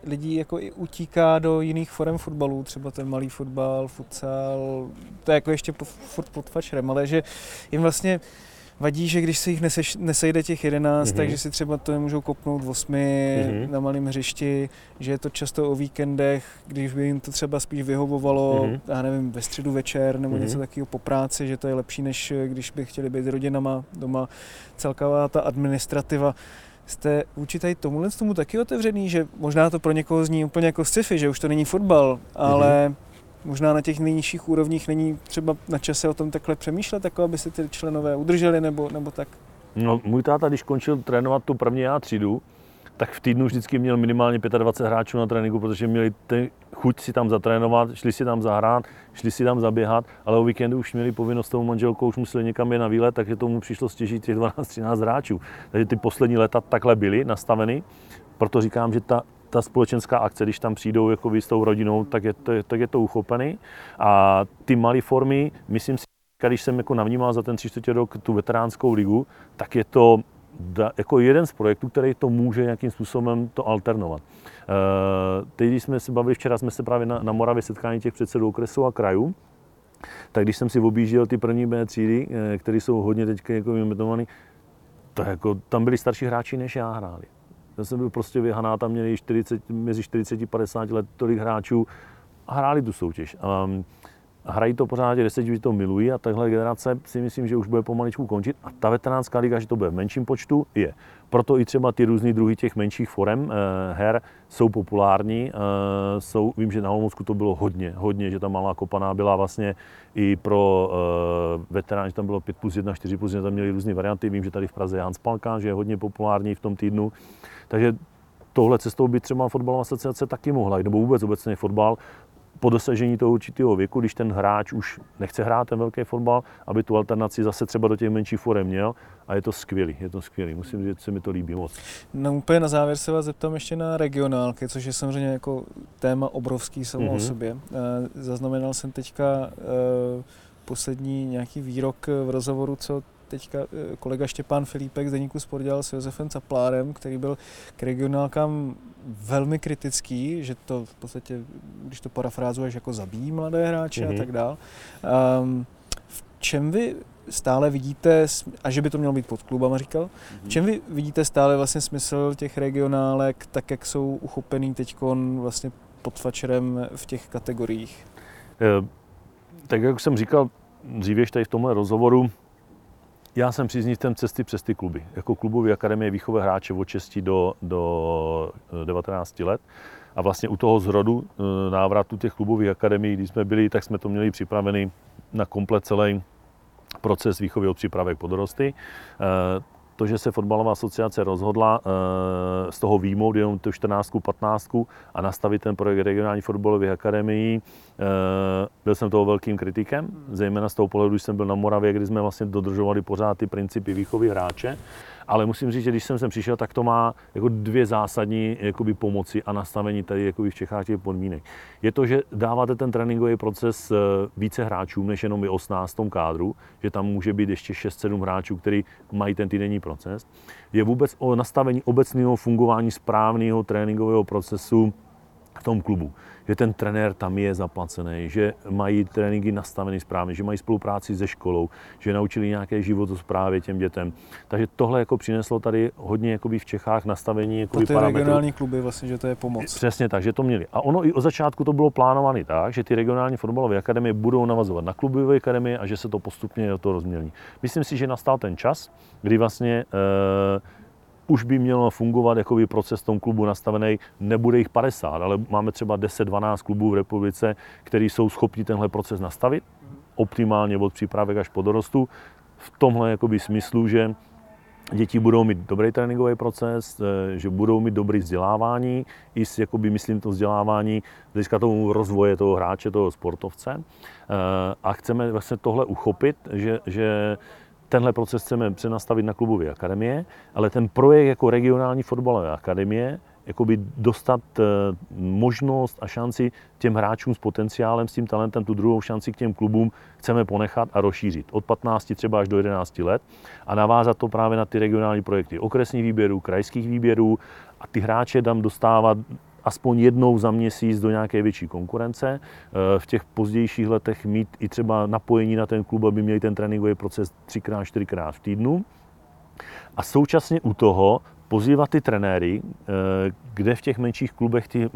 lidí jako i utíká do jiných forem fotbalu, třeba ten malý fotbal, futsal, to je jako ještě furt pod fačrem, ale že jim vlastně vadí, že když se jich neseš, nesejde těch 11, mm-hmm. takže si třeba to nemůžou kopnout v osmi mm-hmm. na malém hřišti, že je to často o víkendech, když by jim to třeba spíš vyhovovalo, mm-hmm. já nevím, ve středu večer nebo mm-hmm. něco takového po práci, že to je lepší, než když by chtěli být s rodinama doma. Celková ta administrativa jste vůči tady tomuhle tomu taky otevřený, že možná to pro někoho zní úplně jako sci-fi, že už to není fotbal, ale mm-hmm možná na těch nejnižších úrovních není třeba na čase o tom takhle přemýšlet, jako aby se ty členové udrželi nebo, nebo tak? No, můj táta, když končil trénovat tu první A třídu, tak v týdnu vždycky měl minimálně 25 hráčů na tréninku, protože měli ten chuť si tam zatrénovat, šli si tam zahrát, šli si tam zaběhat, ale o víkendu už měli povinnost tou manželkou, už museli někam je na výlet, takže tomu přišlo stěžit těch 12-13 hráčů. Takže ty poslední leta takhle byly nastaveny. Proto říkám, že ta ta společenská akce, když tam přijdou jako s tou rodinou, tak je to, tak je to uchopený. A ty malé formy, myslím si, když jsem jako navnímal za ten tři čtvrtě rok tu veteránskou ligu, tak je to jako jeden z projektů, který to může nějakým způsobem to alternovat. Eh, teď, když jsme se bavili, včera jsme se právě na, na Moravě setkání těch předsedů okresu a krajů, tak když jsem si objížděl ty první B třídy, eh, které jsou hodně teď jako vymetované, to jako, tam byli starší hráči, než já hráli. Já jsem byl prostě vyhaná, tam měli 40, mezi 40 a 50 let tolik hráčů a hráli tu soutěž. A, hrají to pořád deset, že to milují a tahle generace si myslím, že už bude pomaličku končit a ta veteránská liga, že to bude v menším počtu, je. Proto i třeba ty různé druhy těch menších forem eh, her jsou populární. Eh, jsou, vím, že na Olomoucku to bylo hodně, hodně, že ta malá kopaná byla vlastně i pro eh, veterány, že tam bylo 5 plus 1, 4 plus 1, tam měli různé varianty. Vím, že tady v Praze je Hans Palka, že je hodně populární v tom týdnu. Takže touhle cestou by třeba fotbalová asociace taky mohla, nebo vůbec obecně fotbal, po dosažení toho určitého věku, když ten hráč už nechce hrát ten velký fotbal, aby tu alternaci zase třeba do těch menších forem měl a je to skvělý, je to skvělý. Musím říct, že se mi to líbí moc. No úplně na závěr se vás zeptám ještě na regionálky, což je samozřejmě jako téma obrovský samo mm-hmm. o mhm. sobě. Eh, zaznamenal jsem teďka eh, poslední nějaký výrok v rozhovoru, co teďka eh, kolega Štěpán Filipek z Deníku Sport dělal s Josefem Caplárem, který byl k regionálkám velmi kritický, že to v podstatě, když to parafrázuješ, jako zabíjí mladé hráče mm-hmm. a mhm. tak dál. Um, v čem vy stále vidíte, a že by to mělo být pod klubama, říkal, mm-hmm. v čem vy vidíte stále vlastně smysl těch regionálek, tak jak jsou uchopený teď vlastně pod fačerem v těch kategoriích? E, tak jak jsem říkal dříve tady v tomhle rozhovoru, já jsem příznivcem cesty přes ty kluby. Jako klubové akademie výchové hráče od 6 do, do 19 eh, let. A vlastně u toho zrodu eh, návratu těch klubových akademií, když jsme byli, tak jsme to měli připravený na komplet celý proces výchovy od přípravek po dorosty. To, že se fotbalová asociace rozhodla eh, z toho výjmout jenom tu 14, 15 a nastavit ten projekt regionální fotbalových akademií, eh, byl jsem toho velkým kritikem, zejména z toho pohledu, když jsem byl na Moravě, kdy jsme vlastně dodržovali pořád ty principy výchovy hráče ale musím říct, že když jsem sem přišel, tak to má jako dvě zásadní jakoby, pomoci a nastavení tady jakoby v Čechách těch podmínek. Je to, že dáváte ten tréninkový proces eh, více hráčům, než jenom i 18 tom kádru, že tam může být ještě 6-7 hráčů, kteří mají ten týdenní proces. Je vůbec o nastavení obecného fungování správného tréninkového procesu v tom klubu že ten trenér tam je zaplacený, že mají tréninky nastavený správně, že mají spolupráci se školou, že naučili nějaké životosprávě těm dětem. Takže tohle jako přineslo tady hodně jakoby v Čechách nastavení jako ty parametrů. regionální kluby vlastně, že to je pomoc. Přesně tak, že to měli. A ono i od začátku to bylo plánované tak, že ty regionální fotbalové akademie budou navazovat na klubové akademie a že se to postupně do toho rozmělní. Myslím si, že nastal ten čas, kdy vlastně e, už by mělo fungovat jakoby proces v tom klubu nastavený, nebude jich 50, ale máme třeba 10-12 klubů v republice, který jsou schopni tenhle proces nastavit, optimálně od přípravek až po dorostu, v tomhle jakoby smyslu, že děti budou mít dobrý tréninkový proces, eh, že budou mít dobrý vzdělávání, i s, jakoby, myslím, to vzdělávání hlediska tomu rozvoje toho hráče, toho sportovce. Eh, a chceme vlastně tohle uchopit, že, že tenhle proces chceme přenastavit na klubové akademie, ale ten projekt jako regionální fotbalové akademie, jakoby dostat eh, možnost a šanci těm hráčům s potenciálem, s tím talentem, tu druhou šanci k těm klubům chceme ponechat a rozšířit. Od 15 třeba až do 11 let a navázat to právě na ty regionální projekty okresních výběrů, krajských výběrů a ty hráče tam dostávat aspoň jednou za měsíc do nějaké větší konkurence. Eh, v těch pozdějších letech mít i třeba napojení na ten klub, aby měli ten tréninkový proces třikrát, čtyřikrát v týdnu. A současně u toho pozývat ty trenéry, eh, kde v těch menších klubech ty eh,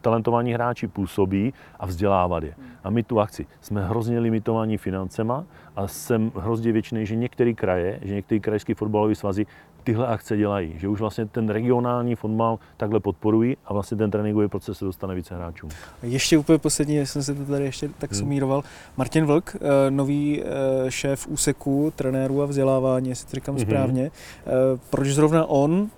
talentovaní hráči působí a vzdělávat je. A my tu akci jsme hrozně limitovaní financema a jsem hrozně většiný, že některé kraje, že některé krajské fotbalové svazy tyhle akce dělají, že už vlastně ten regionální fotbal takhle podporují a vlastně ten tréninkový proces se dostane více hráčům. Ještě úplně poslední, jsem se to tady ještě tak hmm. sumíroval. Martin Vlk, eh, nový eh, šéf úseku trenérů a vzdělávání, jestli to říkám hmm. správně. Eh, proč zrovna on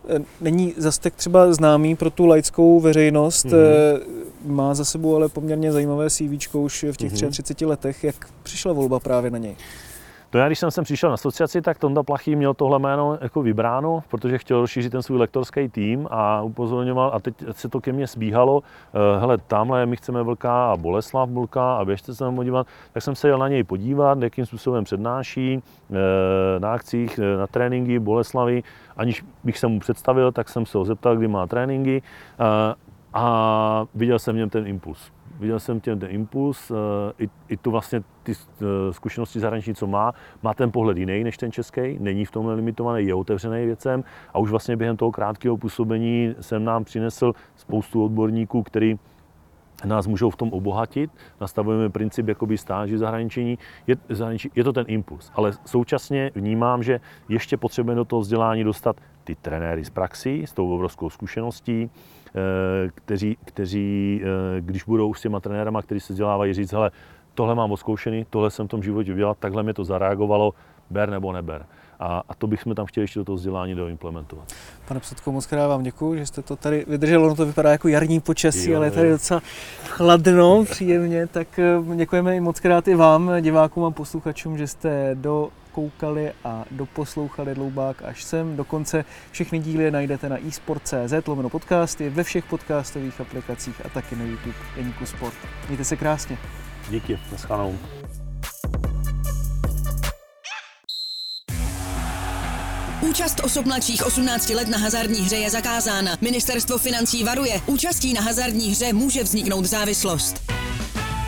není zase tak třeba známý pro tu laickou veřejnost, hmm. má za sebou ale poměrně zajímavé CV už v těch hmm. 33 letech. Jak přišla volba právě na něj? No já, když jsem sem přišel na asociaci, tak Tonda Plachý měl tohle jméno jako vybráno, protože chtěl rozšířit ten svůj lektorský tým a upozorňoval, a teď se to ke mně sbíhalo, uh, hele, tamhle my chceme Vlka a Boleslav Vlka a běžte se tam podívat, tak jsem se jel na něj podívat, jakým způsobem přednáší uh, na akcích, uh, na tréninky Boleslavy, aniž bych se mu představil, tak jsem se ho zeptal, kdy má tréninky a viděl jsem v něm ten impuls viděl jsem ten impuls, eh, i, i tu vlastně ty eh, zkušenosti zahraniční, co má, má ten pohled jiný než ten český, není v tomhle limitovaný, je otevřený věcem a už vlastně během toho krátkého působení jsem nám přinesl spoustu odborníků, který nás můžou v tom obohatit. Nastavujeme princip jakoby stáži zahraničí. Je, zahraničí. je to ten impuls, ale současně vnímám, že ještě potřebujeme do toho vzdělání dostat ty trenéry z praxi, s tou obrovskou zkušeností, kteří, kteří eh, když budou s těma trenérama, kteří se vzdělávají, říct, hele, tohle mám odzkoušený, tohle jsem v tom životě udělal, takhle mi to zareagovalo, ber nebo neber. A, a to bychom tam chtěli ještě do toho vzdělání doimplementovat. Pane Předko, moc krát vám děkuji, že jste to tady vydrželo. Ono to vypadá jako jarní počasí, jo, ale je tady docela chladno, příjemně. Tak eh, děkujeme i moc krát i vám, divákům a posluchačům, že jste do koukali a doposlouchali Dloubák až sem. Dokonce všechny díly najdete na eSport.cz, lomeno podcasty, ve všech podcastových aplikacích a taky na YouTube Deníku Sport. Mějte se krásně. Díky, naschledanou. Účast osob mladších 18 let na hazardní hře je zakázána. Ministerstvo financí varuje. Účastí na hazardní hře může vzniknout závislost.